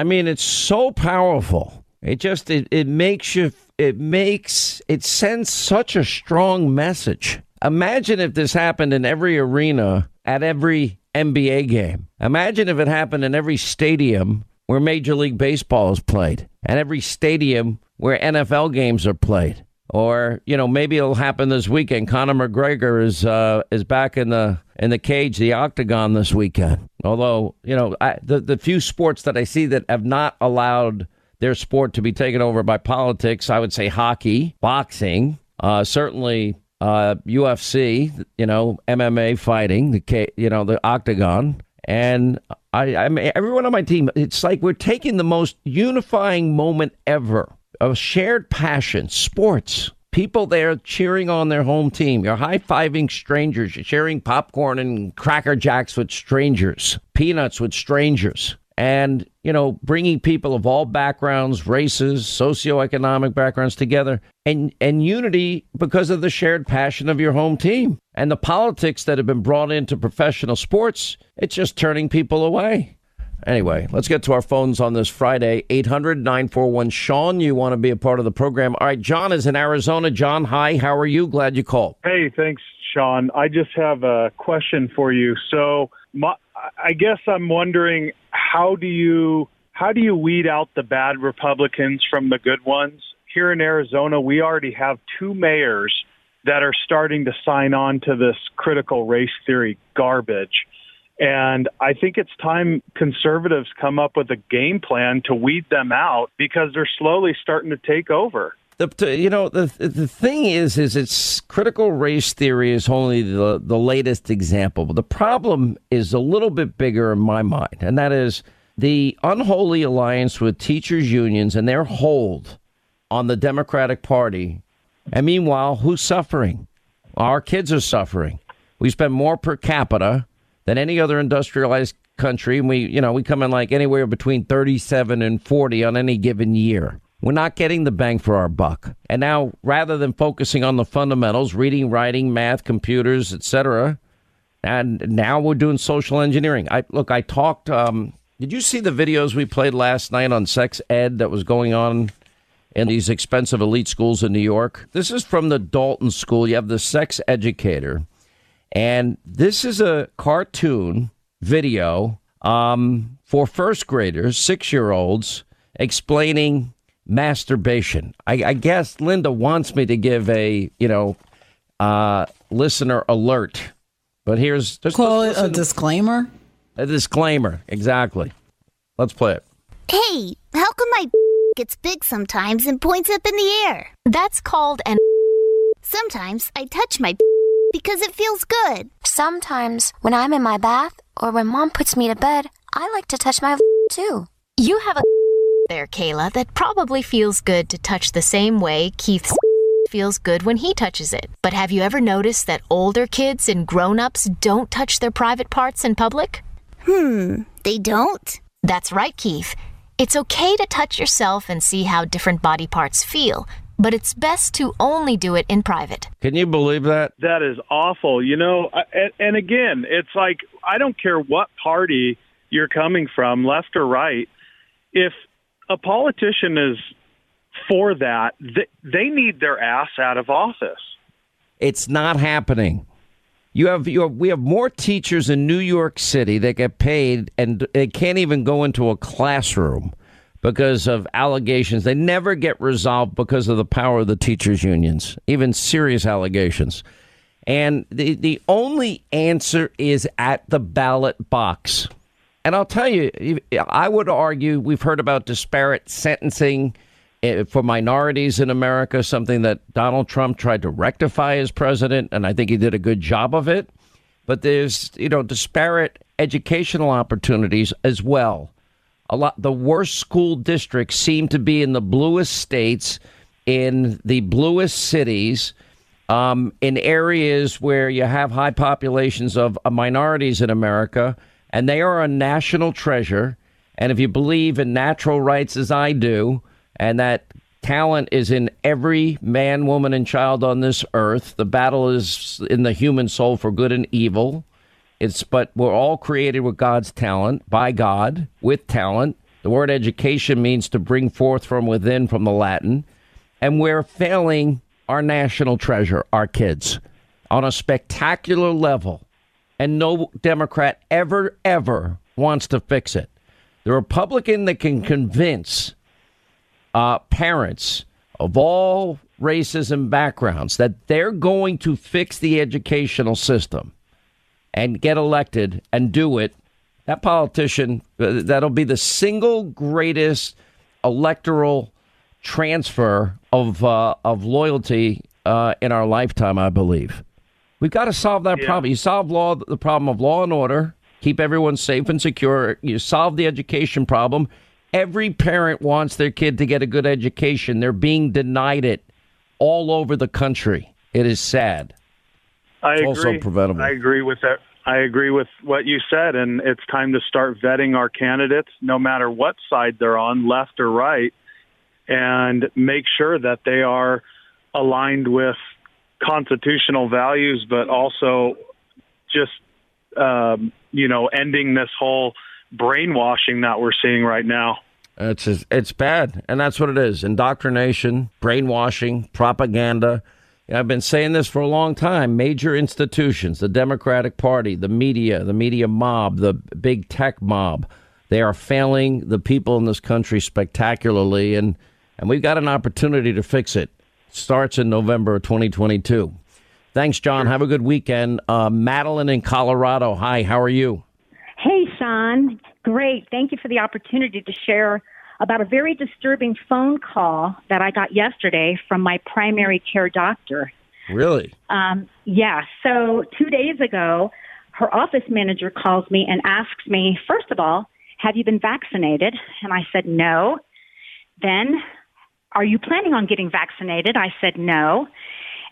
Speaker 1: I mean, it's so powerful. It just it, it makes you it makes it sends such a strong message. Imagine if this happened in every arena at every NBA game. Imagine if it happened in every stadium where Major League Baseball is played and every stadium where NFL games are played. Or you know maybe it'll happen this weekend. Conor McGregor is uh, is back in the in the cage, the octagon this weekend. Although you know I, the the few sports that I see that have not allowed their sport to be taken over by politics, I would say hockey, boxing, uh, certainly uh, UFC, you know MMA fighting, the you know the octagon, and I I mean everyone on my team. It's like we're taking the most unifying moment ever a shared passion, sports. People there cheering on their home team. You're high fiving strangers. You're sharing popcorn and Cracker Jacks with strangers, peanuts with strangers. And, you know, bringing people of all backgrounds, races, socioeconomic backgrounds together and, and unity because of the shared passion of your home team. And the politics that have been brought into professional sports, it's just turning people away. Anyway, let's get to our phones on this Friday. 800 941 Sean, you want to be a part of the program. All right, John is in Arizona. John, hi. How are you? Glad you called.
Speaker 13: Hey, thanks, Sean. I just have a question for you. So, my, I guess I'm wondering how do you how do you weed out the bad Republicans from the good ones? Here in Arizona, we already have two mayors that are starting to sign on to this critical race theory garbage. And I think it's time conservatives come up with a game plan to weed them out because they're slowly starting to take over.
Speaker 1: The, you know the the thing is is it's critical race theory is only the the latest example. But the problem is a little bit bigger in my mind, and that is the unholy alliance with teachers unions and their hold on the Democratic Party. And meanwhile, who's suffering? Our kids are suffering. We spend more per capita than any other industrialized country. And we, you know, we come in like anywhere between 37 and 40 on any given year. We're not getting the bang for our buck. And now, rather than focusing on the fundamentals, reading, writing, math, computers, etc., and now we're doing social engineering. I look. I talked. Um, did you see the videos we played last night on sex ed that was going on in these expensive elite schools in New York? This is from the Dalton School. You have the sex educator And this is a cartoon video um, for first graders, six year olds, explaining masturbation. I, I, guess Linda wants me to give a, you know, uh, listener alert. But here's
Speaker 4: just call it a disclaimer.
Speaker 1: A disclaimer, exactly. Let's play it.
Speaker 14: Hey, how come my gets big sometimes and points up in the air? That's called an. Sometimes I touch my because it feels good.
Speaker 15: Sometimes when I'm in my bath or when mom puts me to bed, I like to touch my too.
Speaker 14: You have a there, Kayla, that probably feels good to touch the same way Keith's feels good when he touches it. But have you ever noticed that older kids and grown-ups don't touch their private parts in public?
Speaker 15: Hmm, they don't?
Speaker 14: That's right, Keith. It's okay to touch yourself and see how different body parts feel, but it's best to only do it in private.
Speaker 1: Can you believe that?
Speaker 13: That is awful. You know, and, and again, it's like I don't care what party you're coming from, left or right. If a politician is for that, they, they need their ass out of office.
Speaker 1: It's not happening. You have, you have we have more teachers in New York City that get paid and they can't even go into a classroom because of allegations. They never get resolved because of the power of the teachers' unions, even serious allegations. And the, the only answer is at the ballot box. And I'll tell you, I would argue we've heard about disparate sentencing eh, for minorities in America, something that Donald Trump tried to rectify as president, and I think he did a good job of it. But there's, you know, disparate educational opportunities as well a lot the worst school districts seem to be in the bluest states, in the bluest cities, um, in areas where you have high populations of uh, minorities in America, and they are a national treasure. And if you believe in natural rights as I do, and that talent is in every man, woman, and child on this earth, the battle is in the human soul for good and evil. It's but we're all created with God's talent, by God, with talent. The word education means to bring forth from within from the Latin. And we're failing our national treasure, our kids, on a spectacular level. And no Democrat ever, ever wants to fix it. The Republican that can convince uh, parents of all races and backgrounds that they're going to fix the educational system and get elected and do it, that politician, uh, that'll be the single greatest electoral transfer of uh, of loyalty uh, in our lifetime, I believe. We've got to solve that yeah. problem. You solve law, the problem of law and order, keep everyone safe and secure. You solve the education problem. Every parent wants their kid to get a good education. They're being denied it all over the country. It is sad.
Speaker 13: I
Speaker 1: it's
Speaker 13: agree.
Speaker 1: also preventable.
Speaker 13: I agree with that. I agree with what you said, and it's time to start vetting our candidates, no matter what side they're on, left or right, and make sure that they are aligned with constitutional values, but also just um, you know ending this whole brainwashing that we're seeing right now.
Speaker 1: It's it's bad, and that's what it is: indoctrination, brainwashing, propaganda. I've been saying this for a long time. Major institutions, the Democratic Party, the media, the media mob, the big tech mob, they are failing the people in this country spectacularly, and and we've got an opportunity to fix it. Starts in November of 2022. Thanks, John. Have a good weekend. Uh, Madeline in Colorado. Hi, how are you?
Speaker 16: Hey, Sean. Great. Thank you for the opportunity to share about a very disturbing phone call that I got yesterday from my primary care doctor.
Speaker 1: Really?
Speaker 16: Um, yeah. So, two days ago, her office manager calls me and asks me, first of all, have you been vaccinated? And I said, no. Then, are you planning on getting vaccinated? I said, no.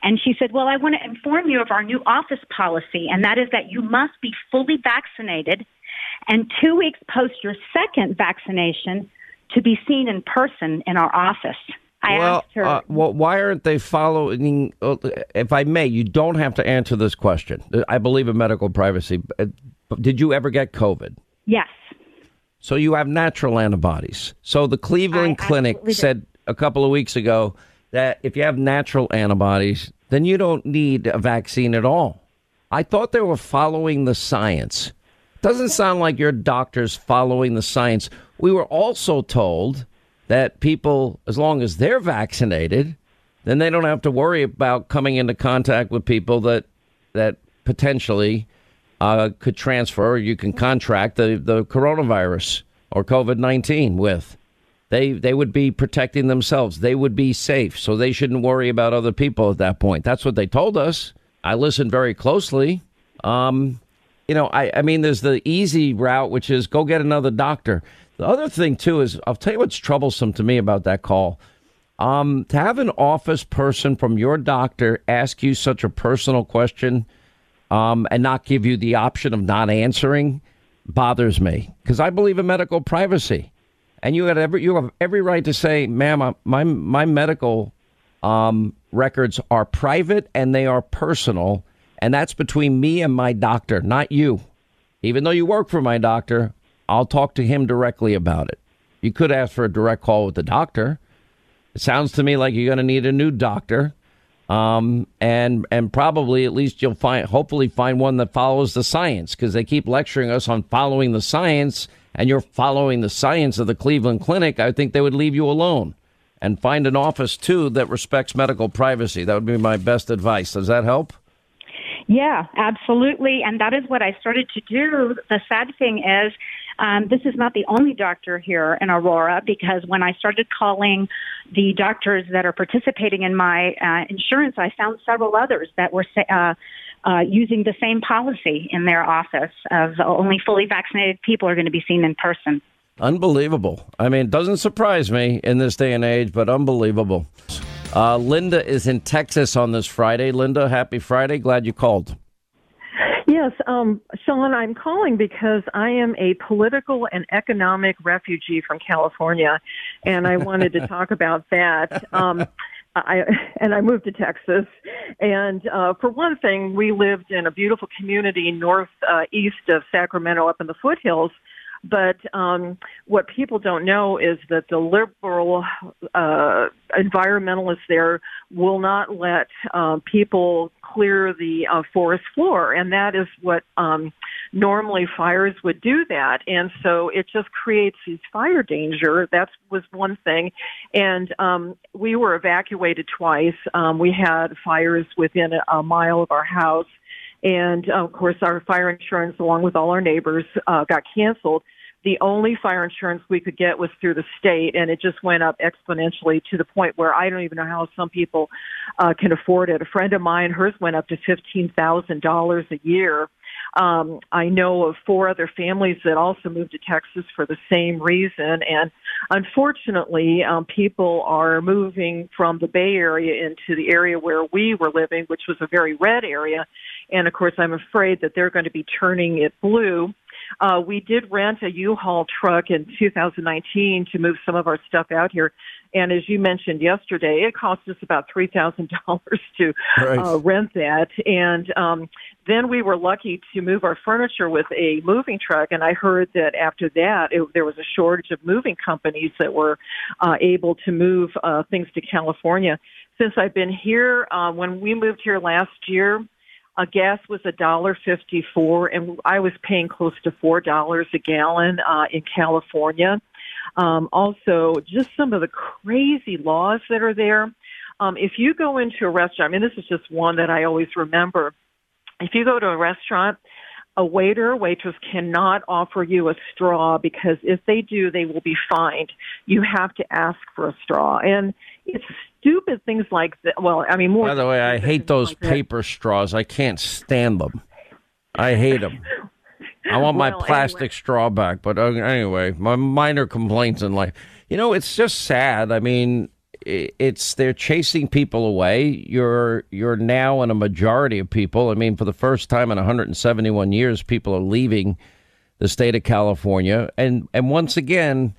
Speaker 16: And she said, Well, I want to inform you of our new office policy, and that is that you must be fully vaccinated. And two weeks post your second vaccination, to be seen in person in our office. I
Speaker 1: well,
Speaker 16: asked her.
Speaker 1: Uh, well, why aren't they following? Uh, if I may, you don't have to answer this question. I believe in medical privacy. Uh, did you ever get COVID?
Speaker 16: Yes.
Speaker 1: So you have natural antibodies. So the Cleveland
Speaker 16: I
Speaker 1: Clinic said a couple of weeks ago that if you have natural antibodies, then you don't need a vaccine at all. I thought they were following the science. Doesn't sound like your doctor's following the science. We were also told that people, as long as they're vaccinated, then they don't have to worry about coming into contact with people that that potentially uh, could transfer or you can contract the, the coronavirus or COVID nineteen with. They they would be protecting themselves. They would be safe, so they shouldn't worry about other people at that point. That's what they told us. I listened very closely. Um, you know, I, I mean, there's the easy route, which is go get another doctor. The other thing too is I'll tell you what's troublesome to me about that call. Um, to have an office person from your doctor ask you such a personal question um, and not give you the option of not answering bothers me because I believe in medical privacy, and you have every you have every right to say, "Ma'am, my my medical um, records are private and they are personal, and that's between me and my doctor, not you. Even though you work for my doctor, I'll talk to him directly about it. You could ask for a direct call with the doctor. It sounds to me like you're going to need a new doctor. Um, and and probably at least you'll find hopefully find one that follows the science because they keep lecturing us on following the science and you're following the science of the Cleveland Clinic. I think they would leave you alone and find an office too that respects medical privacy. That would be my best advice. Does that help?
Speaker 16: Yeah, absolutely. And that is what I started to do. The sad thing is, um, this is not the only doctor here in Aurora because when I started calling the doctors that are participating in my uh, insurance, I found several others that were uh, uh, using the same policy in their office of only fully vaccinated people are going to be seen in person.
Speaker 1: Unbelievable. I mean, it doesn't surprise me in this day and age, but unbelievable. Uh, Linda is in Texas on this Friday. Linda, happy Friday. Glad you called.
Speaker 17: Yes, um, Sean, I'm calling because I am a political and economic refugee from California, and I wanted to talk about that. Um, I and I moved to Texas, and uh, for one thing, we lived in a beautiful community north uh, east of Sacramento, up in the foothills, but um, what people don't know is that the liberal uh, environmentalists there will not let um, people clear the uh, forest floor, and that is what um, normally fires would do that. And so it just creates these fire danger. That was one thing. And um, we were evacuated twice. Um, we had fires within a, a mile of our house and of course, our fire insurance, along with all our neighbors, uh, got canceled. The only fire insurance we could get was through the state, and it just went up exponentially to the point where I don't even know how some people uh, can afford it. A friend of mine, hers went up to fifteen thousand dollars a year. Um, I know of four other families that also moved to Texas for the same reason, and unfortunately, um, people are moving from the Bay Area into the area where we were living, which was a very red area, and of course, I'm afraid that they're going to be turning it blue. Uh, we did rent a U-Haul truck in 2019 to move some of our stuff out here. And as you mentioned yesterday, it cost us about three thousand dollars to right. uh, rent that. And um, then we were lucky to move our furniture with a moving truck. And I heard that after that, it, there was a shortage of moving companies that were uh, able to move uh, things to California. Since I've been here, uh, when we moved here last year, a gas was a dollar fifty four, and I was paying close to four dollars a gallon uh, in California. Um, also, just some of the crazy laws that are there. Um, if you go into a restaurant, I mean, this is just one that I always remember. If you go to a restaurant, a waiter or waitress cannot offer you a straw because if they do, they will be fined. You have to ask for a straw. And it's stupid things like that. Well, I mean, more.
Speaker 1: By the way, I hate those like paper that. straws. I can't stand them. I hate them. I want my well, plastic anyway. straw back. But uh, anyway, my minor complaints in life. You know, it's just sad. I mean, it's they're chasing people away. You're you're now in a majority of people. I mean, for the first time in 171 years, people are leaving the state of California, and and once again,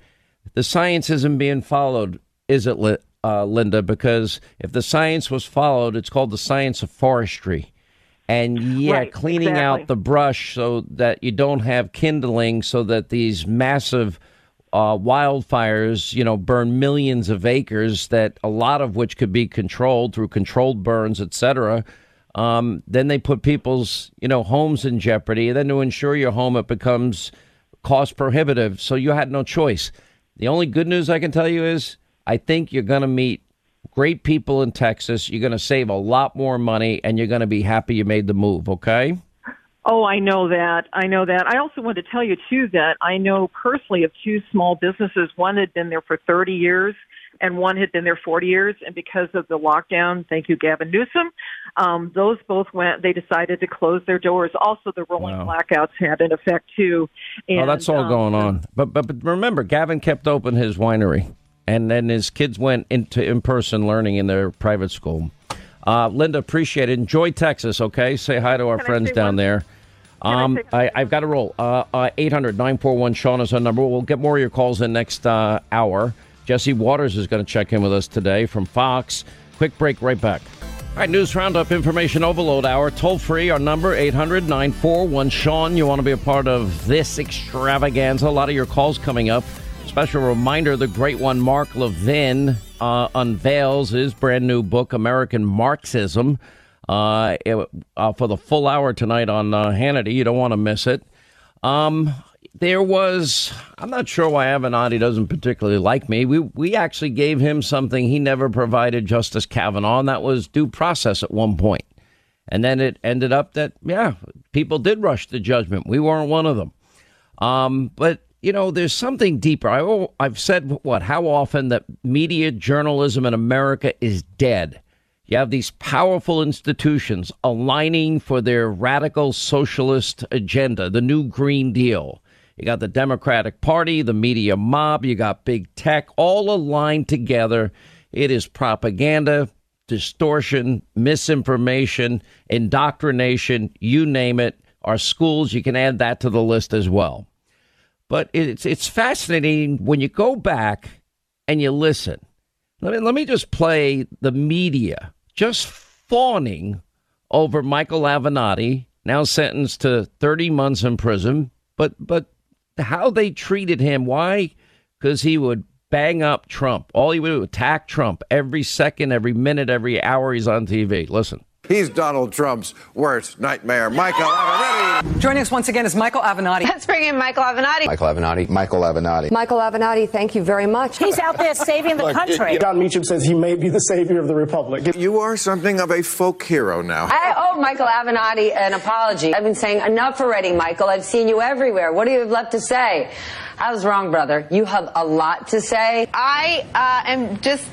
Speaker 1: the science isn't being followed. Is it, uh, Linda? Because if the science was followed, it's called the science of forestry. And yeah, right, cleaning exactly. out the brush so that you don't have kindling, so that these massive uh, wildfires, you know, burn millions of acres, that a lot of which could be controlled through controlled burns, et cetera. Um, then they put people's, you know, homes in jeopardy. Then to insure your home, it becomes cost prohibitive. So you had no choice. The only good news I can tell you is I think you're going to meet great people in Texas. You're going to save a lot more money and you're going to be happy you made the move, okay?
Speaker 17: Oh, I know that. I know that. I also want to tell you too that I know personally of two small businesses. One had been there for 30 years and one had been there 40 years. And because of the lockdown, thank you, Gavin Newsom, um, those both went, they decided to close their doors. Also, the rolling
Speaker 1: Wow.
Speaker 17: blackouts had an effect too. And,
Speaker 1: oh, that's all
Speaker 17: um,
Speaker 1: going on. But, but but remember, Gavin kept open his winery, and then his kids went into in person learning in their private school. Uh, Linda, appreciate it. Enjoy Texas, okay? Say hi to our
Speaker 17: Can
Speaker 1: friends down
Speaker 17: one-
Speaker 1: there. Um, I, I've got to roll. Uh, uh, 800 941 Sean is our number. We'll get more of your calls in next uh, hour. Jesse Watters is going to check in with us today from Fox. Quick break, right back. All right, news roundup, information overload hour. Toll free, our number 800 941 Sean. You want to be a part of this extravaganza? A lot of your calls coming up. Special reminder the great one, Mark Levin, uh, unveils his brand new book, American Marxism, uh, it- uh, for the full hour tonight on uh, Hannity. You don't want to miss it. Um, there was, I'm not sure why Avenatti doesn't particularly like me. We, we actually gave him something he never provided Justice Kavanaugh, and that was due process at one point. And then it ended up that, yeah, people did rush to judgment. We weren't one of them. Um, but you know, there's something deeper. I, I've said what how often that media journalism in America is dead. You have these powerful institutions aligning for their radical socialist agenda, the new Green Deal. You got the Democratic Party, the media mob, you got big tech, all aligned together. It is propaganda, distortion, misinformation, indoctrination, you name it. Our schools, you can add that to the list as well. But it's it's fascinating when you go back and you listen. Let me let me just play the media just fawning over Michael Avenatti, now sentenced to 30 months in prison. But but how they treated him, why? Because he would bang up Trump. All he would do attack Trump every second, every minute, every hour he's on TV. Listen.
Speaker 18: He's Donald Trump's worst nightmare. Michael Avenatti.
Speaker 19: Joining us once again is Michael Avenatti.
Speaker 20: Let's bring in Michael Avenatti.
Speaker 18: Michael Avenatti. Michael Avenatti.
Speaker 20: Michael Avenatti, thank you very much. He's out there saving the country.
Speaker 21: Jon Meacham says he may be the savior of the republic.
Speaker 18: You are something of a folk hero now.
Speaker 20: I owe Michael Avenatti an apology. I've been saying enough already, Michael. I've seen you everywhere. What do you have left to say? I was wrong, brother. You have a lot to say. I uh, am just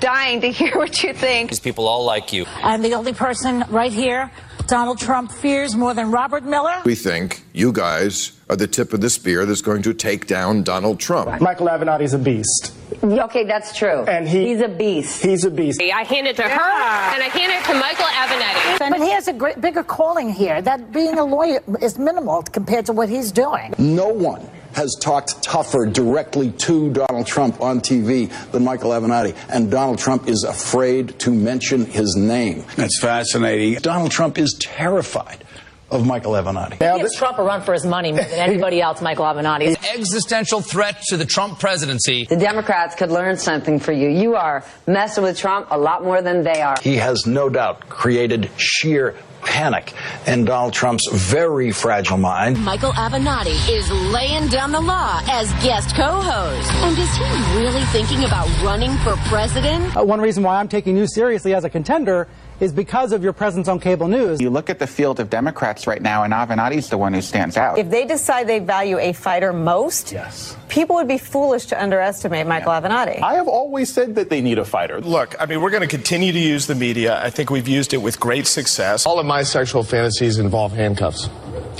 Speaker 20: dying to hear what you think.
Speaker 22: These people all like you.
Speaker 23: I'm the only person right here Donald Trump fears more than Robert Mueller.
Speaker 18: We think you guys are the tip of the spear that's going to take down Donald Trump.
Speaker 21: Michael Avenatti's a beast.
Speaker 20: Okay, that's true.
Speaker 21: And he,
Speaker 20: he's a beast.
Speaker 21: He's a beast.
Speaker 24: I hand it to her, and I hand it to Michael Avenatti.
Speaker 23: But he has a great, bigger calling here. That being a lawyer is minimal compared to what he's doing.
Speaker 25: No one has talked tougher directly to Donald Trump on TV than Michael Avenatti, and Donald Trump is afraid to mention his name. That's fascinating. Donald Trump is terrified of Michael Avenatti.
Speaker 24: He gives Trump a run for his money more than anybody else, Michael Avenatti.
Speaker 22: An existential threat to the Trump presidency.
Speaker 20: The Democrats could learn something for you. You are messing with Trump a lot more than they are.
Speaker 25: He has no doubt created sheer panic in Donald Trump's very fragile mind.
Speaker 14: Michael Avenatti is laying down the law as guest co-host. And is he really thinking about running for president?
Speaker 26: Uh, one reason why I'm taking you seriously as a contender is because of your presence on cable news.
Speaker 27: You look at the field of Democrats right now, and Avenatti's the one who stands out.
Speaker 28: If they decide they value a fighter most,
Speaker 27: yes.
Speaker 28: people would be foolish to underestimate Michael Avenatti.
Speaker 29: I have always said that they need a fighter. Look, I mean, we're going to continue to use the media. I think we've used it with great success.
Speaker 30: All of my sexual fantasies involve handcuffs.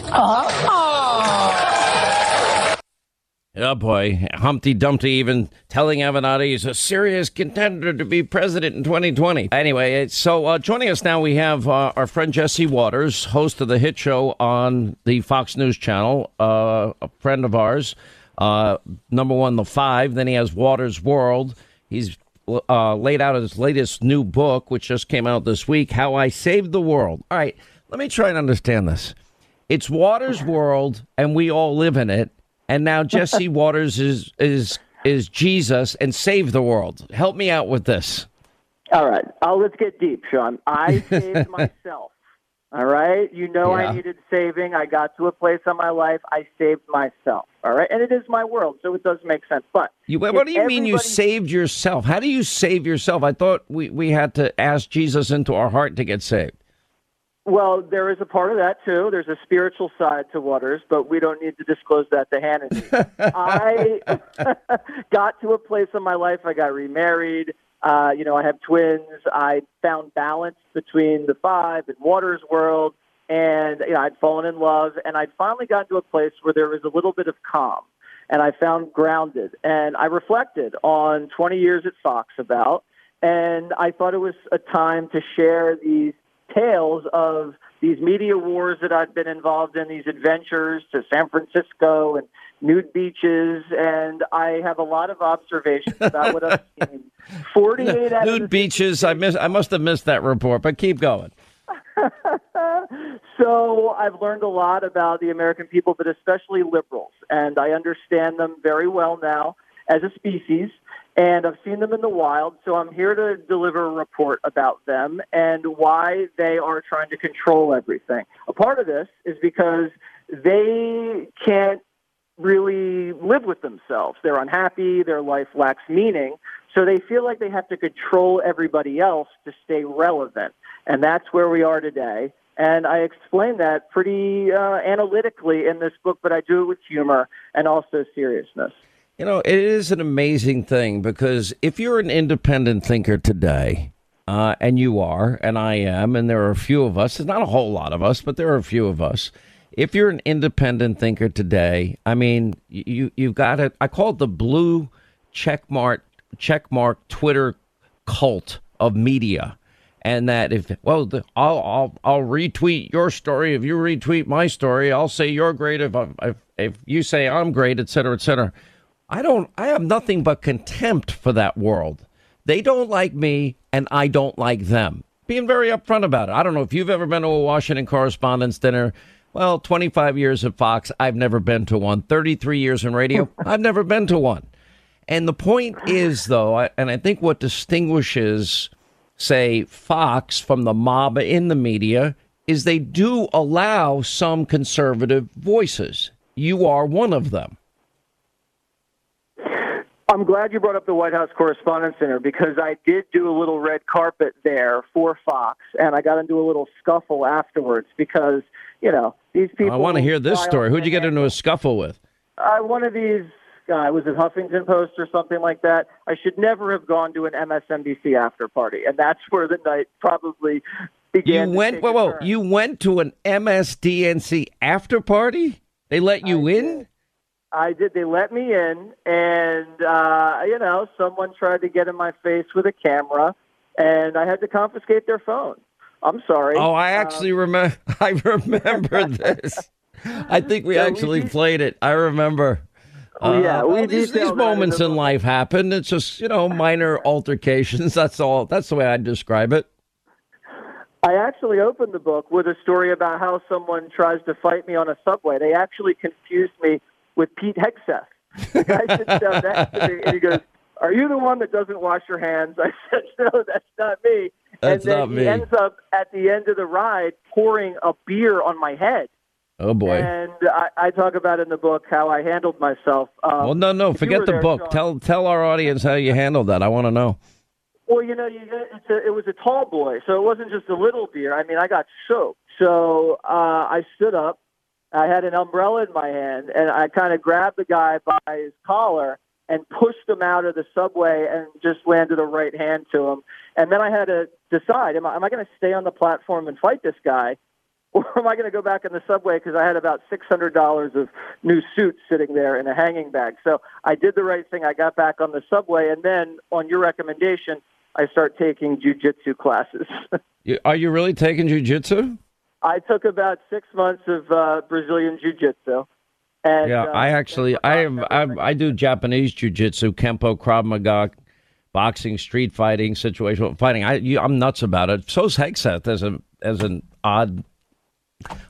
Speaker 1: Uh Oh boy, Humpty Dumpty even telling Avenatti he's a serious contender to be president in 2020. Anyway, so uh, joining us now we have uh, our friend Jesse Watters, host of the hit show on the Fox News Channel, uh, a friend of ours. Uh, number one, The Five. Then he has Watters World. He's uh, laid out his latest new book, which just came out this week, How I Saved the World. All right, let me try and understand this. It's Watters World, and we all live in it. And now Jesse Watters is is is Jesus and save the world. Help me out with this.
Speaker 31: All right. Oh, let's get deep, Sean. I saved myself. All right. You know
Speaker 1: Yeah.
Speaker 31: I needed saving. I got to a place in my life. I saved myself. All right. And it is my world, so it does make sense. But
Speaker 1: You, what do you mean you saved yourself? How do you save yourself? I thought we, we had to ask Jesus into our heart to get saved.
Speaker 31: Well, there is a part of that too. There's a spiritual side to Watters, but we don't need to disclose that to Hannity. I got to a place in my life. I got remarried. Uh, you know, I have twins. I found balance between the five and Watters world, and you know, I'd fallen in love, and I'd finally gotten to a place where there was a little bit of calm, and I found grounded, and I reflected on 20 years at Fox about, and I thought it was a time to share these tales of these media wars that I've been involved in, these adventures to San Francisco and nude beaches, and I have a lot of observations about what I've seen. Forty-eight of
Speaker 1: Nude beaches. I miss. I must have missed that report, but keep going.
Speaker 31: so I've learned a lot about the American people, but especially liberals, and I understand them very well now as a species. And I've seen them in the wild, so I'm here to deliver a report about them and why they are trying to control everything. A part of this is because they can't really live with themselves. They're unhappy, their life lacks meaning, so they feel like they have to control everybody else to stay relevant. And that's where we are today. And I explain that pretty uh, analytically in this book, but I do it with humor and also seriousness.
Speaker 1: You know, it is an amazing thing because if you're an independent thinker today, uh, and you are, and I am, and there are a few of us, there's not a whole lot of us, but there are a few of us. If you're an independent thinker today, I mean, you, you've got it. I call it the blue checkmark, checkmark Twitter cult of media. And that if, well, the, I'll, I'll, I'll retweet your story. If you retweet my story, I'll say you're great. If, if, if you say I'm great, et cetera, et cetera. I don't. I have nothing but contempt for that world. They don't like me, and I don't like them. Being very upfront about it. I don't know if you've ever been to a Washington Correspondents' Dinner. Well, 25 years at Fox, I've never been to one. 33 years in radio, I've never been to one. And the point is, though, and I think what distinguishes, say, Fox from the mob in the media is they do allow some conservative voices. You are one of them.
Speaker 31: I'm glad you brought up the White House Correspondents' Center because I did do a little red carpet there for Fox, and I got into a little scuffle afterwards because you know these people.
Speaker 1: I want to hear this story. Who'd you get into a scuffle with?
Speaker 31: Uh, one of these guy was it Huffington Post or something like that. I should never have gone to an MSNBC after party, and that's where the night probably began.
Speaker 1: You went. Whoa, whoa! You went to an MSDNC after party. They let you in.
Speaker 31: I did. They let me in, and uh, you know, someone tried to get in my face with a camera, and I had to confiscate their phone. I'm sorry.
Speaker 1: Oh, I actually remember. I remember this. I think we
Speaker 31: Yeah,
Speaker 1: actually
Speaker 31: did-
Speaker 1: played it. I remember.
Speaker 31: Oh, yeah, we
Speaker 1: well, these, these moments in life happen. It's just you know minor altercations. That's all. That's the way I describe it.
Speaker 31: I actually opened the book with a story about how someone tries to fight me on a subway. They actually confused me with Pete Hegseth. The guy sits down next to me and he goes, "Are you the one that doesn't wash your hands?" I said, "No, that's not me."
Speaker 1: That's
Speaker 31: and then
Speaker 1: not
Speaker 31: he
Speaker 1: me.
Speaker 31: ends up at the end of the ride pouring a beer on my head.
Speaker 1: Oh boy.
Speaker 31: And I, I talk about in the book how I handled myself. Um,
Speaker 1: well, no, no. Forget the
Speaker 31: there,
Speaker 1: book.
Speaker 31: Sean-
Speaker 1: Tell tell our audience how you handled that. I want to know.
Speaker 31: Well, you know, you it's a, it was a tall boy, so it wasn't just a little beer. I mean, I got soaked. So uh, I stood up. I had an umbrella in my hand, and I kind of grabbed the guy by his collar and pushed him out of the subway and just landed a right hand to him. And then I had to decide: am I, am I going to stay on the platform and fight this guy, or am I going to go back in the subway because I had about six hundred dollars of new suits sitting there in a hanging bag? So I did the right thing. I got back on the subway, and then on your recommendation, I start taking jujitsu classes.
Speaker 1: Are you really taking jujitsu?
Speaker 31: I took about six months of uh, Brazilian jiu-jitsu. And,
Speaker 1: Yeah,
Speaker 31: uh,
Speaker 1: I actually I have I, I do Japanese jiu-jitsu, kempo, krav maga, boxing, street fighting, situational fighting. I you, I'm nuts about it. So's Hegseth as a as an odd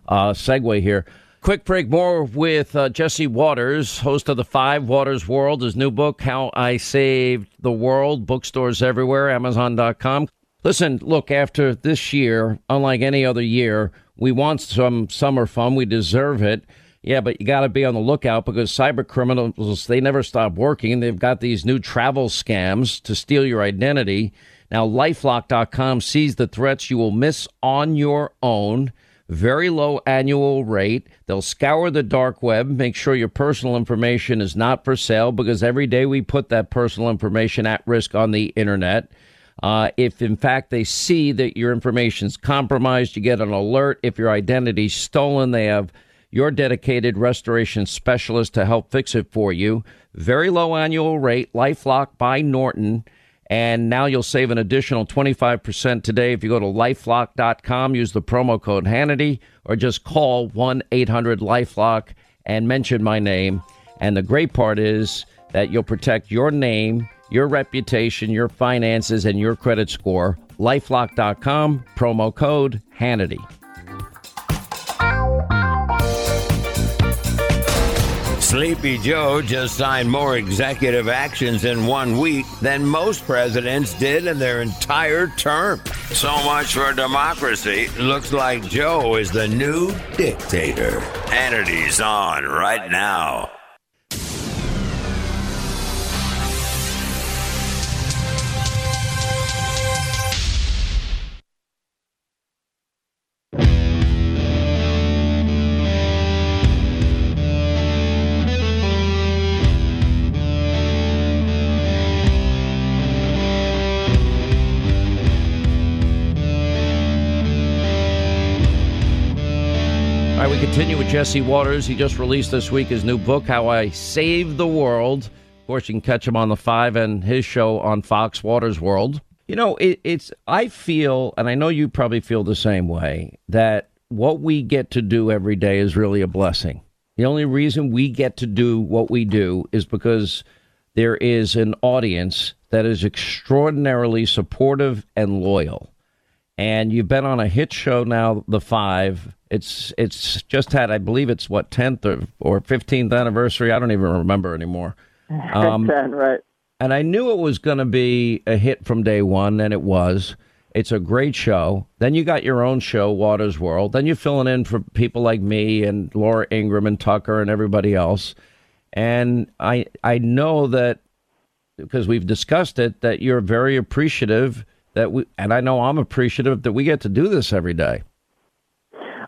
Speaker 1: uh, segue here. Quick break more with uh, Jesse Watters, host of the Five Watters World. His new book, How I Saved the World, bookstores everywhere, Amazon.com. Listen, look, after this year, unlike any other year, we want some summer fun. We deserve it. Yeah, but you got to be on the lookout because cyber criminals, they never stop working. They've got these new travel scams to steal your identity. Now, lifelock.com sees the threats you will miss on your own. Very low annual rate. They'll scour the dark web, make sure your personal information is not for sale because every day we put that personal information at risk on the internet. Uh, if in fact they see that your information is compromised, you get an alert. If your identity is stolen, they have your dedicated restoration specialist to help fix it for you. Very low annual rate, Lifelock by Norton. And now you'll save an additional 25% today if you go to lifelock.com, use the promo code Hannity, or just call 1 800 Lifelock and mention my name. And the great part is that you'll protect your name, your reputation, your finances, and your credit score. Lifelock.com, promo code Hannity.
Speaker 32: Sleepy Joe just signed more executive actions in one week than most presidents did in their entire term. So much for democracy. Looks like Joe is the new dictator. Hannity's on right now.
Speaker 1: Continue with Jesse Watters. He just released this week his new book, How I Saved the World. Of course, you can catch him on the Five and his show on Fox Watters World. You know, it, it's I feel, and I know you probably feel the same way, that what we get to do every day is really a blessing. The only reason we get to do what we do is because there is an audience that is extraordinarily supportive and loyal. And you've been on a hit show now, The Five. It's it's just had, I believe it's what tenth or or fifteenth anniversary. I don't even remember anymore. Um,
Speaker 31: Ten, right?
Speaker 1: and I knew it was going to be a hit from day one, and it was. It's a great show. Then you got your own show, Watters World. Then you're filling in for people like me and Laura Ingraham and Tucker and everybody else. And I I know that because we've discussed it that you're very appreciative that we and I know I'm appreciative that we get to do this every day.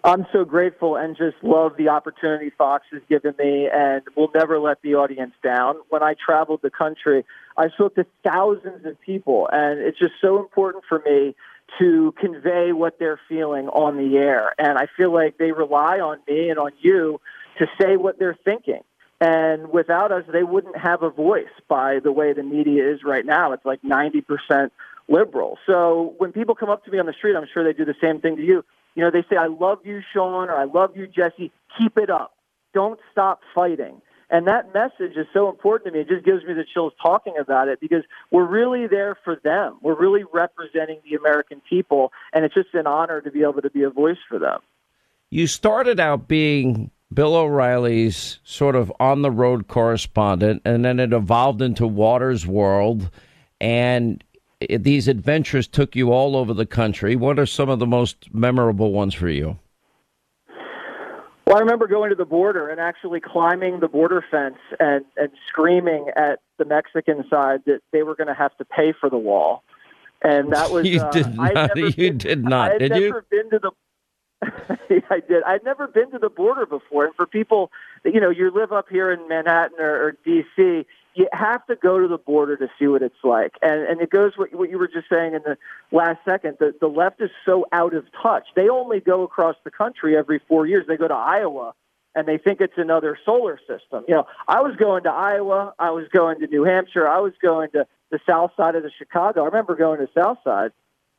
Speaker 31: I'm so grateful and just love the opportunity Fox has given me, and will never let the audience down. When I traveled the country, I spoke to thousands of people, and it's just so important for me to convey what they're feeling on the air. And I feel like they rely on me and on you to say what they're thinking. And without us, they wouldn't have a voice by the way the media is right now. It's like 90% liberal. So when people come up to me on the street, I'm sure they do the same thing to you. You know, they say, I love you, Sean, or I love you, Jesse. Keep it up. Don't stop fighting. And that message is so important to me. It just gives me the chills talking about it because we're really there for them. We're really representing the American people. And it's just an honor to be able to be a voice for them.
Speaker 1: You started out being Bill O'Reilly's sort of on the road correspondent, and then it evolved into Watters World. And these adventures took you all over the country. What are some of the most memorable ones for you?
Speaker 31: Well, I remember going to the border and actually climbing the border fence and, and screaming at the Mexican side that they were going to have to pay for the wall. And that was
Speaker 1: you
Speaker 31: uh,
Speaker 1: did
Speaker 31: I'd
Speaker 1: not. You
Speaker 31: been-
Speaker 1: did not.
Speaker 31: I had
Speaker 1: Did
Speaker 31: never
Speaker 1: you?
Speaker 31: been to the. I did. I'd never been to the border before, and for people, you know, you live up here in Manhattan or, or D.C., you have to go to the border to see what it's like. And and it goes what, what you were just saying in the last second. The the left is so out of touch. They only go across the country every four years. They go to Iowa and they think it's another solar system. You know, I was going to Iowa, I was going to New Hampshire, I was going to the south side of the Chicago. I remember going to South Side,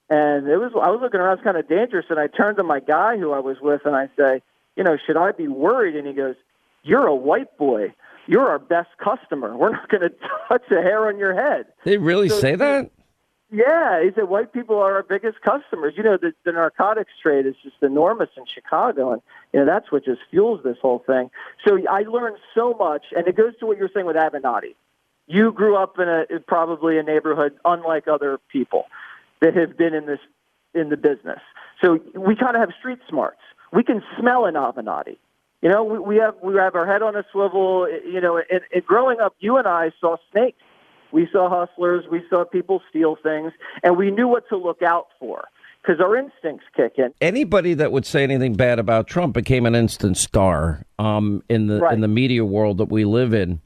Speaker 31: and it was I was looking around, it's kind of dangerous. And I turned to my guy who I was with, and I say, you know, should I be worried? And he goes, you're a white boy. You're our best customer. We're not going to touch a hair on your head.
Speaker 1: They really
Speaker 31: So-
Speaker 1: say that?
Speaker 31: Yeah, he said white people are our biggest customers. You know, the, the narcotics trade is just enormous in Chicago, and you know that's what just fuels this whole thing. So I learned so much, and it goes to what you're saying with Avenatti. You grew up in a probably a neighborhood unlike other people that have been in this in the business. So we kind of have street smarts. We can smell an Avenatti. You know, we, we have we have our head on a swivel. You know, and, and growing up, you and I saw snakes. We saw hustlers. We saw people steal things, and we knew what to look out for because our instincts kick in.
Speaker 1: Anybody that would say anything bad about Trump became an instant star um, in the
Speaker 31: Right.
Speaker 1: in the media world that we live in.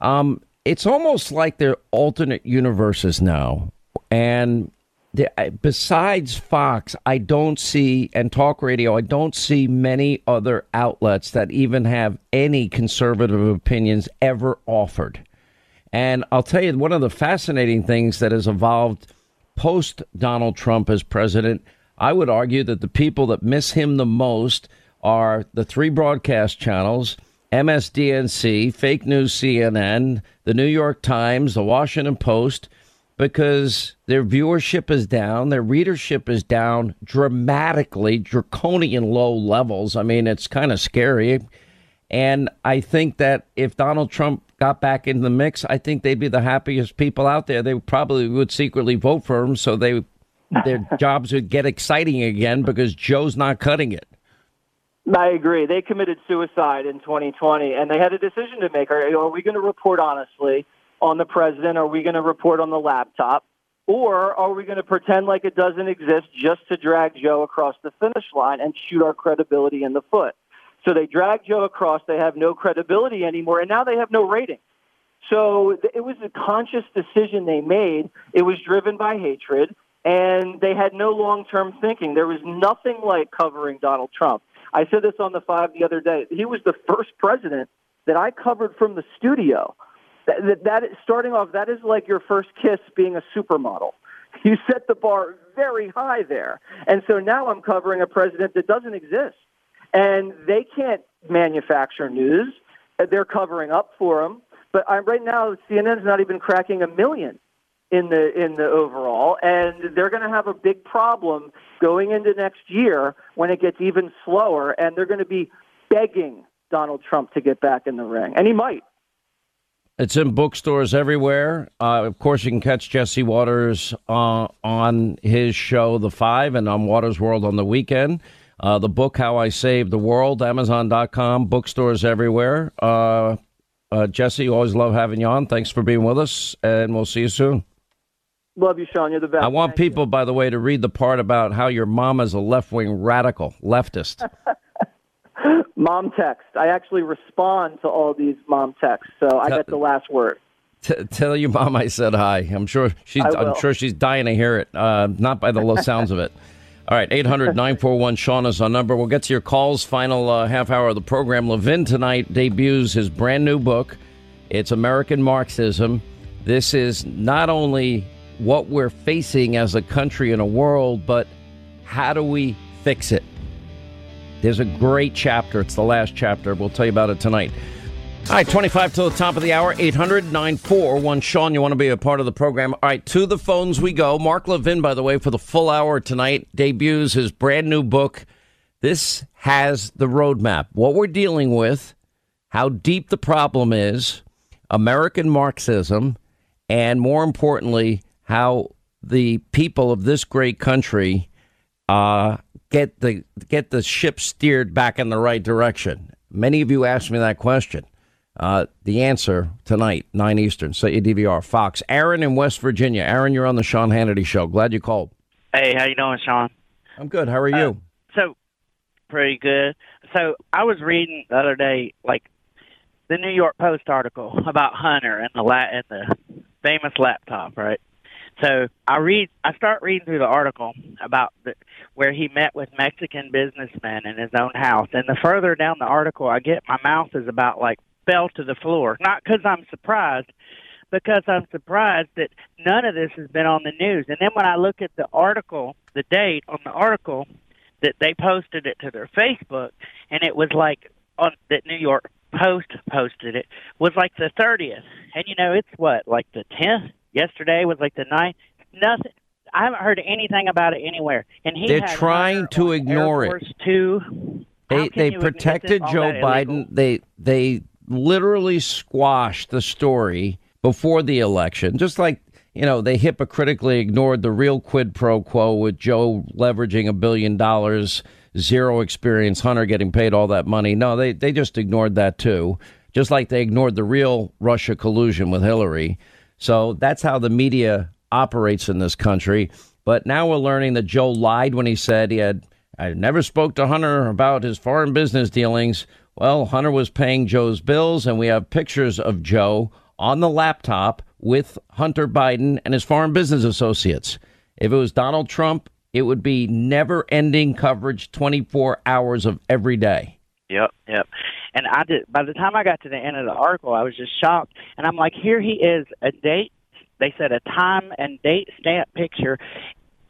Speaker 1: Um, it's almost like they're alternate universes now, and besides Fox, I don't see and talk radio. I don't see many other outlets that even have any conservative opinions ever offered. And I'll tell you, one of the fascinating things that has evolved post Donald Trump as president, I would argue that the people that miss him the most are the three broadcast channels, MSDNC, fake news CNN, the New York Times, the Washington Post, because their viewership is down, their readership is down dramatically, draconian low levels. I mean, it's kind of scary. And I think that if Donald Trump got back in the mix, I think they'd be the happiest people out there. They probably would secretly vote for him so they their jobs would get exciting again because Joe's not cutting it.
Speaker 31: I agree. They committed suicide in 2020, and they had a decision to make. Are, are we going to report honestly on the president? Are we going to report on the laptop? Or are we going to pretend like it doesn't exist just to drag Joe across the finish line and shoot our credibility in the foot? So they drag Joe across. They have no credibility anymore, and now they have no rating. So it was a conscious decision they made. It was driven by hatred, and they had no long term thinking. There was nothing like covering Donald Trump. I said this on the five the other day. He was the first president that I covered from the studio. That, that, that is, starting off, that is like your first kiss being a supermodel. You set the bar very high there. And so now I'm covering a president that doesn't exist. And they can't manufacture news. They're covering up for him. But I'm, right now, CNN's not even cracking a million in the in the overall, and they're going to have a big problem going into next year when it gets even slower, and they're going to be begging Donald Trump to get back in the ring, and he might.
Speaker 1: It's in bookstores everywhere. Uh, of course, you can catch Jesse Watters uh, on his show, The Five, and on Watters World on the weekend. Uh, the book, How I Saved the World, Amazon.com, bookstores everywhere. Uh, uh, Jesse, always love having you on. Thanks for being with us, and we'll see you soon.
Speaker 31: Love you, Sean. You're the best.
Speaker 1: I want people, by the way, to read the part about how your mom is a left wing radical, leftist.
Speaker 31: Mom text. I actually respond to all these mom texts, so I get the last word.
Speaker 1: T- tell your mom I said hi. I'm sure she's. I'm sure she's dying to hear it. Uh, not by the low sounds of it. All right, 800-941 Sean is our number. We'll get to your calls. Final uh, half hour of the program. Levin tonight debuts his brand new book. It's American Marxism. This is not only what we're facing as a country and a world, but how do we fix it? There's a great chapter. It's the last chapter. We'll tell you about it tonight. All right, 25 till the top of the hour, 800 941 Sean, you want to be a part of the program? All right, to the phones we go. Mark Levin, by the way, for the full hour tonight, debuts his brand new book. This has the roadmap, what we're dealing with, how deep the problem is, American Marxism, and more importantly, how the people of this great country uh, get the get the ship steered back in the right direction. Many of you asked me that question. Uh, the answer tonight, nine Eastern. Set your DVR. Fox. Aaron in West Virginia. Aaron, you're on the Sean Hannity show. Glad you called.
Speaker 33: Hey, how you doing, Sean?
Speaker 1: I'm good. How are you?
Speaker 33: So, pretty good. So, I was reading the other day, like the New York Post article about Hunter and the la- and the famous laptop, right? So I read, I start reading through the article about the, where he met with Mexican businessmen in his own house, and the further down the article I get, my mouth is about like fell to the floor. Not because I'm surprised, because I'm surprised that none of this has been on the news. And then when I look at the article, the date on the article that they posted it to their Facebook, and it was like on that New York Post posted it was like the 30th. And you know, it's what like the 10th. Yesterday was like the ninth. nothing. I haven't heard anything about it anywhere. And he
Speaker 1: They're trying to ignore
Speaker 33: Air
Speaker 1: it.
Speaker 33: Force Two.
Speaker 1: They they protected Joe Biden. They they literally squashed the story before the election, just like you know they hypocritically ignored the real quid pro quo with Joe leveraging a billion dollars, zero experience, Hunter getting paid all that money. No, they they just ignored that too, just like they ignored the real Russia collusion with Hillary. So that's how the media operates in this country. But now we're learning that Joe lied when he said he had I never spoke to Hunter about his foreign business dealings. Well, Hunter was paying Joe's bills, and we have pictures of Joe on the laptop with Hunter Biden and his foreign business associates. If it was Donald Trump, it would be never ending coverage 24 hours of every day.
Speaker 33: Yep, yep. And I did. By the time I got to the end of the article, I was just shocked. And I'm like, here he is, a date. They said a time and date stamp picture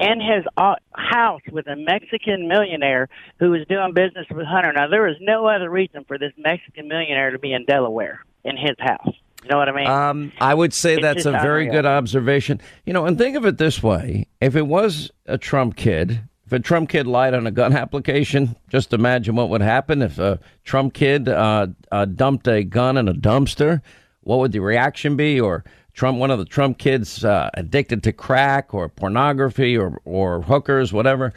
Speaker 33: in his uh, house with a Mexican millionaire who was doing business with Hunter. Now there was no other reason for this Mexican millionaire to be in Delaware in his house. You know what I mean?
Speaker 1: Um, I would say
Speaker 33: It's
Speaker 1: that's a very
Speaker 33: unreal.
Speaker 1: good observation. You know, and think of it this way: if it was a Trump kid, if a Trump kid lied on a gun application, just imagine what would happen if a Trump kid uh, uh, dumped a gun in a dumpster. What would the reaction be? Or Trump, one of the Trump kids uh, addicted to crack or pornography or or hookers, whatever,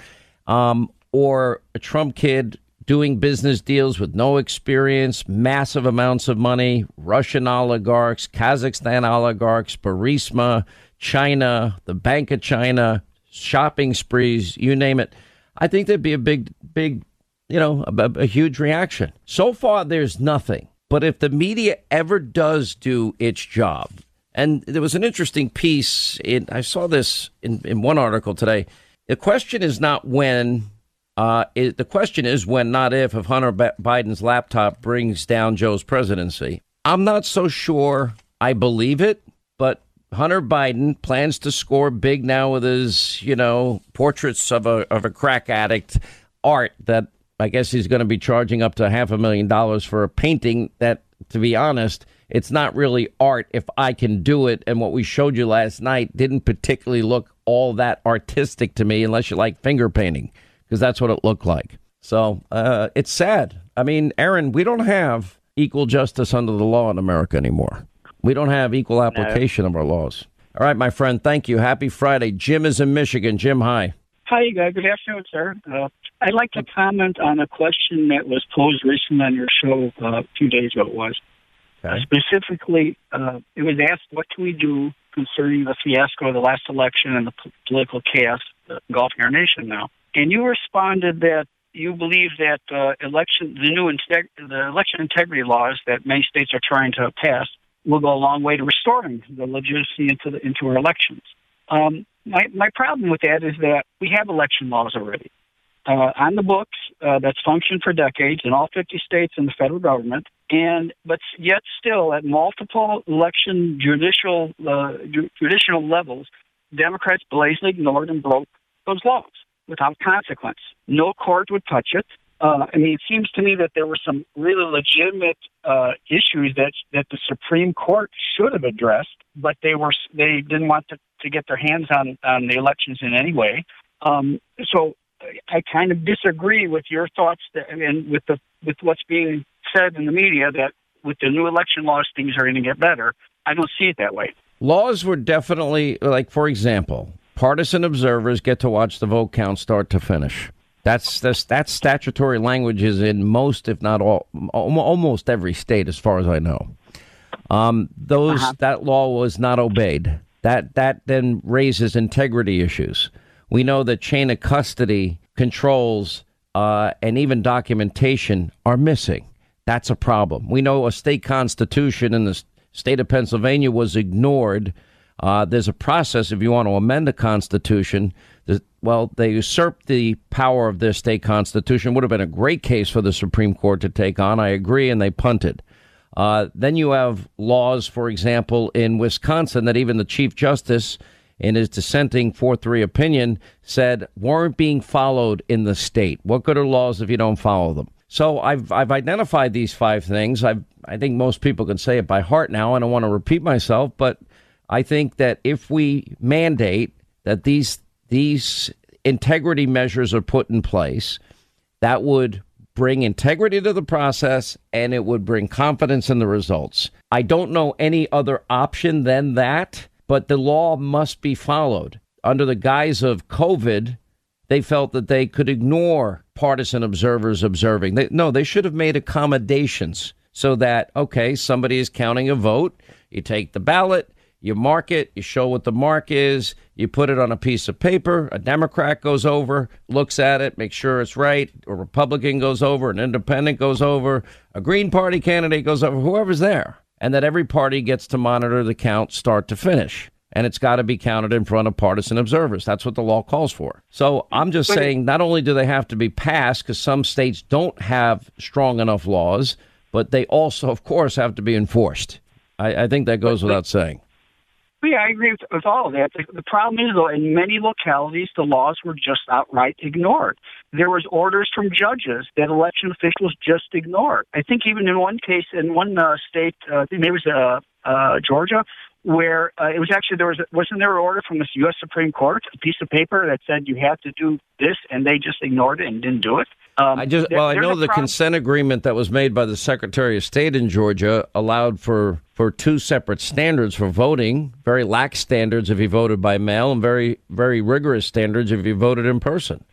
Speaker 1: um, or a Trump kid doing business deals with no experience, massive amounts of money, Russian oligarchs, Kazakhstan oligarchs, Burisma, China, the Bank of China, shopping sprees, you name it. I think there'd be a big, big, you know, a, a huge reaction. So far, there's nothing. But if the media ever does do its job, and there was an interesting piece in, I saw this in, in one article today. The question is not when, uh, it, the question is when, not if, if Hunter Bi- Biden's laptop brings down Joe's presidency. I'm not so sure I believe it, but Hunter Biden plans to score big now with his, you know, portraits of a of a crack addict art that I guess he's going to be charging up to half a million dollars for a painting that, to be honest, it's not really art if I can do it. And what we showed you last night didn't particularly look all that artistic to me, unless you like finger painting, because that's what it looked like. So uh, it's sad. I mean, Aaron, we don't have equal justice under the law in America anymore. We don't have equal application of our laws. All right, my friend, thank you. Happy Friday. Jim is in Michigan. Jim, hi.
Speaker 34: Hi, uh, good afternoon, sir. Uh, I'd like to comment on a question that was posed recently on your show uh, a few days ago. It was uh, specifically, uh, it was asked, "What can we do concerning the fiasco of the last election and the p- political chaos uh, engulfing our nation now?" And you responded that you believe that uh, election, the new integ- the election integrity laws that many states are trying to pass, will go a long way to restoring the legitimacy into the, into our elections. Um, my my problem with that is that we have election laws already uh, on the books uh, that's functioned for decades in all 50 states and the federal government, and but yet still at multiple election judicial uh, ju- judicial levels, Democrats blatantly ignored and broke those laws without consequence. No court would touch it. Uh, I mean, it seems to me that there were some really legitimate uh, issues that that the Supreme Court should have addressed, but they were they didn't want to, to get their hands on on the elections in any way. Um, so I kind of disagree with your thoughts that, and with the with what's being said in the media that with the new election laws things are going to get better. I don't see it that way.
Speaker 1: Laws were definitely, like, for example, partisan observers get to watch the vote count start to finish. That's that's that's statutory language is in most, if not all, almost every state, as far as I know. Um, those that law was not obeyed. That that then raises integrity issues. We know that chain of custody controls uh, and even documentation are missing. That's a problem. We know a state constitution in the state of Pennsylvania was ignored. Uh, there's a process if you want to amend a constitution. Well, they usurped the power of their state constitution. Would have been a great case for the Supreme Court to take on. I agree, and they punted. Uh, then you have laws, for example, in Wisconsin that even the Chief Justice, in his dissenting 4 3 opinion, said weren't being followed in the state. What good are laws if you don't follow them? So I've, I've identified these five things. I've, I think most people can say it by heart now. I don't want to repeat myself, but I think that if we mandate that these these integrity measures are put in place that would bring integrity to the process and it would bring confidence in the results. I don't know any other option than that, but the law must be followed. Under the guise of COVID, they felt that they could ignore partisan observers observing. They, no, they should have made accommodations so that, okay, somebody is counting a vote. You take the ballot, you mark it, you show what the mark is, you put it on a piece of paper. A Democrat goes over, looks at it, makes sure it's right. A Republican goes over, an independent goes over, a Green Party candidate goes over, whoever's there. And that every party gets to monitor the count start to finish. And it's got to be counted in front of partisan observers. That's what the law calls for. So I'm just saying not only do they have to be passed, because some states don't have strong enough laws, but they also, of course, have to be enforced. I, I think that goes without saying.
Speaker 34: Yeah, I agree with, with all of that. The, the problem is, though, in many localities, the laws were just outright ignored. There was orders from judges that election officials just ignored. I think even in one case, in one uh, state, uh, maybe it was uh, uh, Georgia, where uh, it was actually there was wasn't there an order from the U.S. Supreme Court, a piece of paper that said you have to do this, and they just ignored it and didn't do it. Um,
Speaker 1: I just well, I know the
Speaker 34: problem.
Speaker 1: consent agreement that was made by the Secretary of State in Georgia allowed for for two separate standards for voting. Very lax standards if you voted by mail, and very very rigorous standards if you voted in person.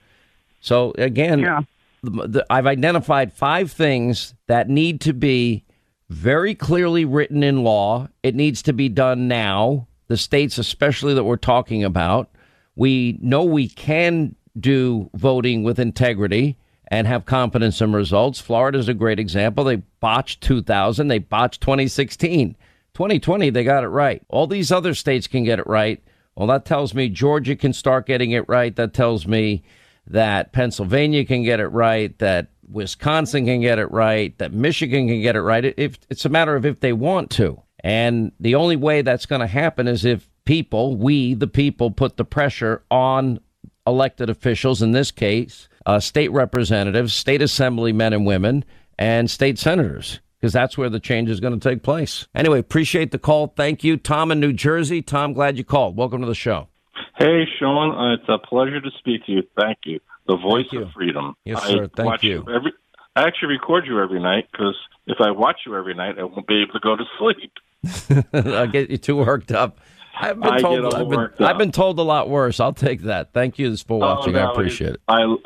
Speaker 1: So again,
Speaker 34: yeah.
Speaker 1: the, the, I've identified five things that need to be very clearly written in law. It needs to be done now. The states, especially that we're talking about, we know we can do voting with integrity and have confidence in results. Florida is a great example. They botched 2000, they botched 2016. 2020, they got it right. All these other states can get it right. Well, that tells me Georgia can start getting it right. That tells me that Pennsylvania can get it right, that Wisconsin can get it right, that Michigan can get it right. If it's a matter of if they want to. And the only way that's going to happen is if people, we the people put the pressure on elected officials in this case uh, state representatives, state assembly men and women, and state senators, because that's where the change is going to take place. Anyway, appreciate the call. Thank you. Tom in New Jersey. Tom, glad you called. Welcome to the show.
Speaker 35: Hey, Sean. Uh, it's a pleasure to speak to you. Thank you. The voice
Speaker 1: you.
Speaker 35: of freedom.
Speaker 1: Yes,
Speaker 35: I
Speaker 1: sir. Thank you.
Speaker 35: Every, I actually record you every night because if I watch you every night, I won't be able to go to sleep.
Speaker 1: I'll get you too worked up. I've been
Speaker 35: I
Speaker 1: told
Speaker 35: get all
Speaker 1: I've been,
Speaker 35: worked up.
Speaker 1: I've been told a lot worse. I'll take that. Thank you for watching.
Speaker 35: Oh,
Speaker 1: I appreciate it.
Speaker 35: I,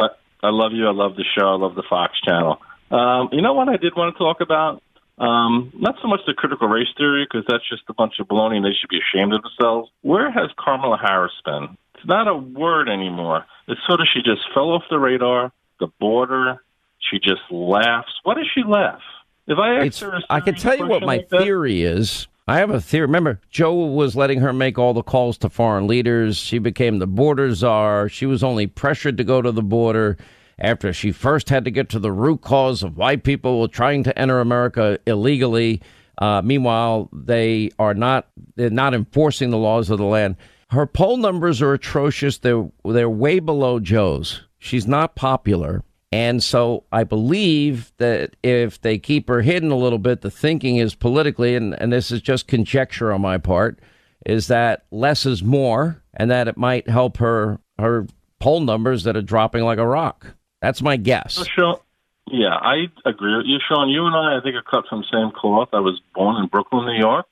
Speaker 35: I love you. I love the show. I love the Fox channel. Um, you know what I did want to talk about? Um, not so much the critical race theory because that's just a bunch of baloney and they should be ashamed of themselves. Where has Carmela Harris been? It's not a word anymore. It's sort of she just fell off the radar. The border. She just laughs. What does she laugh? If I ask
Speaker 1: It's,
Speaker 35: her, a
Speaker 1: I can tell you what my
Speaker 35: like
Speaker 1: theory is. I have a theory. Remember, Joe was letting her make all the calls to foreign leaders. She became the border czar. She was only pressured to go to the border after she first had to get to the root cause of why people were trying to enter America illegally. Uh, meanwhile, they are not they're not enforcing the laws of the land. Her poll numbers are atrocious. They're they're way below Joe's. She's not popular. And so I believe that if they keep her hidden a little bit, the thinking is politically, and, and this is just conjecture on my part, is that less is more, and that it might help her her poll numbers that are dropping like a rock. That's my guess.
Speaker 35: So, Sean, yeah, I agree with you, Sean. You and I, I think, are cut from the same cloth. I was born in Brooklyn, New York.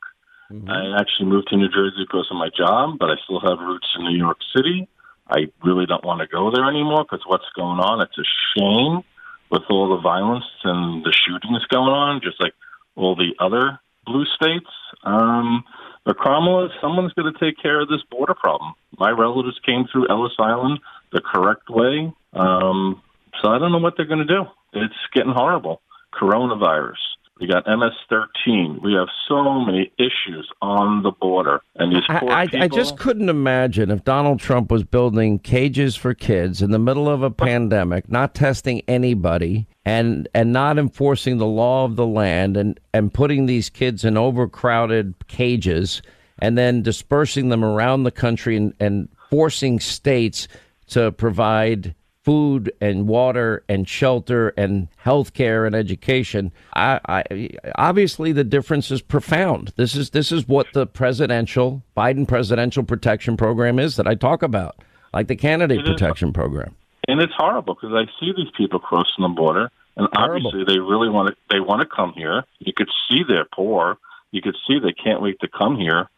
Speaker 35: Mm-hmm. I actually moved to New Jersey because of my job, but I still have roots in New York City. I really don't want to go there anymore because what's going on, it's a shame with all the violence and the shootings going on, just like all the other blue states. Um, but Kamala, someone's going to take care of this border problem. My relatives came through Ellis Island the correct way. Um, so I don't know what they're going to do. It's getting horrible. Coronavirus. We got MS-13. We have so many issues on the border, and these
Speaker 1: I,
Speaker 35: poor
Speaker 1: I,
Speaker 35: people.
Speaker 1: I just couldn't imagine if Donald Trump was building cages for kids in the middle of a pandemic, not testing anybody, and and not enforcing the law of the land, and and putting these kids in overcrowded cages, and then dispersing them around the country and, and forcing states to provide food and water and shelter and health care and education. I, I, obviously, the difference is profound. This is this is what the presidential Biden presidential protection program is that I talk about, like the candidate protection program.
Speaker 35: And it's horrible because I see these people crossing the border, and
Speaker 1: Horrible.
Speaker 35: obviously they really want to. They want to come here. You could see they're poor. You could see they can't wait to come here.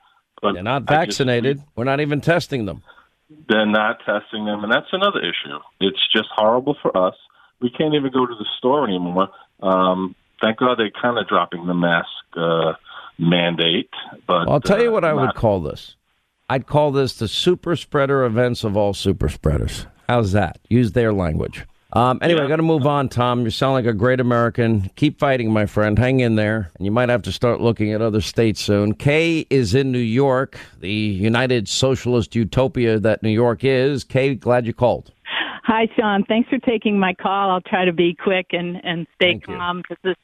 Speaker 35: But
Speaker 1: They're not
Speaker 35: I just-
Speaker 1: vaccinated. We're not even testing them.
Speaker 35: They're not testing them, and that's another issue. It's just horrible for us. We can't even go to the store anymore. Um, thank God they're kind of dropping the mask uh, mandate. But
Speaker 1: I'll tell you
Speaker 35: uh,
Speaker 1: what I would call this. I'd call this the super spreader events of all super spreaders. How's that? Use their language. Um, anyway, I got to move on, Tom. You sound like a great American. Keep fighting, my friend. Hang in there. And you might have to start looking at other states soon. Kay is in New York, the United Socialist utopia that New York is. Kay, glad you called.
Speaker 36: Hi, Sean. Thanks for taking my call. I'll try to be quick and, and stay calm because this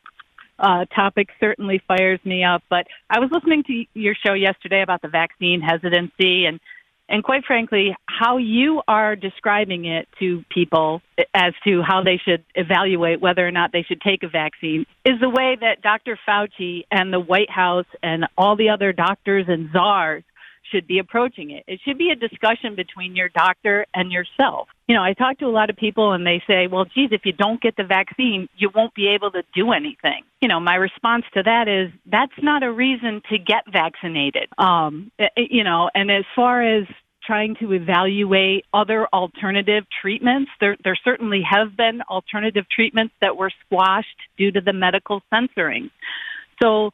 Speaker 36: uh, topic certainly fires me up. But I was listening to your show yesterday about the vaccine hesitancy and and quite frankly, how you are describing it to people as to how they should evaluate whether or not they should take a vaccine is the way that Dr. Fauci and the White House and all the other doctors and czars should be approaching it. It should be a discussion between your doctor and yourself. You know, I talk to a lot of people and they say, well, geez, if you don't get the vaccine, you won't be able to do anything. You know, my response to that is that's not a reason to get vaccinated. Um, eh, eh, you know, and as far as trying to evaluate other alternative treatments, there, there certainly have been alternative treatments that were squashed due to the medical censoring. So,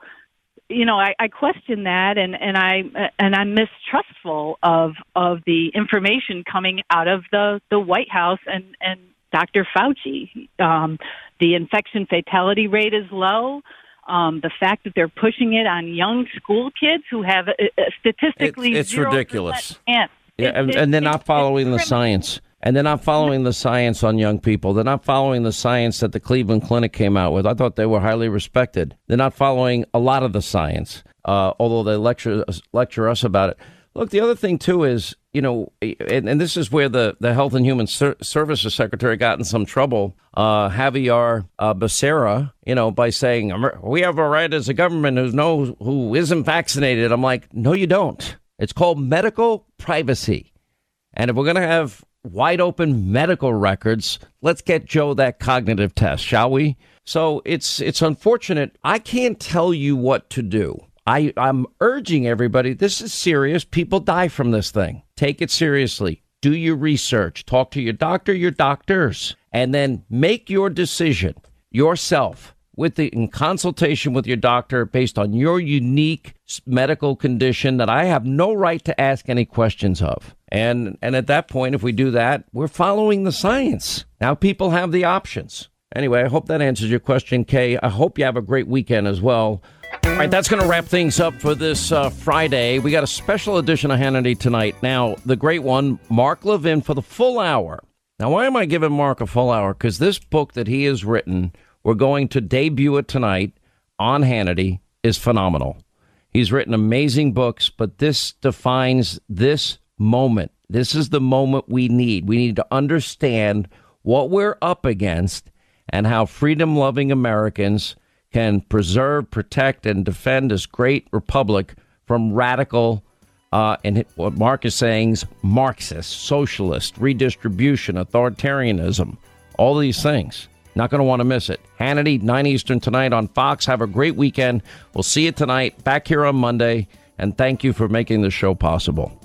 Speaker 36: you know, I, I question that, and and I and I'm mistrustful of of the information coming out of the the White House and and Dr. Fauci. Um, the infection fatality rate is low. Um, the fact that they're pushing it on young school kids who have uh, uh, statistically
Speaker 1: It's, it's ridiculous.
Speaker 36: chance.
Speaker 1: Yeah,
Speaker 36: It-
Speaker 1: and,
Speaker 36: it-
Speaker 1: and they're
Speaker 36: it-
Speaker 1: not following the science. And they're not following the science on young people. They're not following the science that the Cleveland Clinic came out with. I thought they were highly respected. They're not following a lot of the science, uh, although they lecture us, lecture us about it. Look, the other thing too is, you know, and, and this is where the, the Health and Human Ser- Services Secretary got in some trouble. Uh, Javier uh, Becerra, you know, by saying we have a right as a government who knows who isn't vaccinated. I'm like, no, you don't. It's called medical privacy. And if we're going to have wide open medical records, let's get Joe that cognitive test, shall we? So it's it's unfortunate. I can't tell you what to do. I, I'm urging everybody, this is serious. People die from this thing. Take it seriously. Do your research. Talk to your doctor, your doctors, and then make your decision yourself with the in consultation with your doctor based on your unique medical condition that I have no right to ask any questions of. And and at that point if we do that, we're following the science. Now people have the options. Anyway, I hope that answers your question, Kay. I hope you have a great weekend as well. All right, that's going to wrap things up for this uh, Friday. We got a special edition of Hannity tonight. Now, the great one, Mark Levin, for the full hour. Now, why am I giving Mark a full hour? Because this book that he has written, we're going to debut it tonight on Hannity, is phenomenal. He's written amazing books, but this defines this moment. This is the moment we need. We need to understand what we're up against and how freedom loving Americans can preserve, protect, and defend this great republic from radical, uh, and what Mark is saying is Marxist, socialist, redistribution, authoritarianism, all these things. Not going to want to miss it. Hannity, 9 Eastern tonight on Fox. Have a great weekend. We'll see you tonight back here on Monday. And thank you for making the show possible.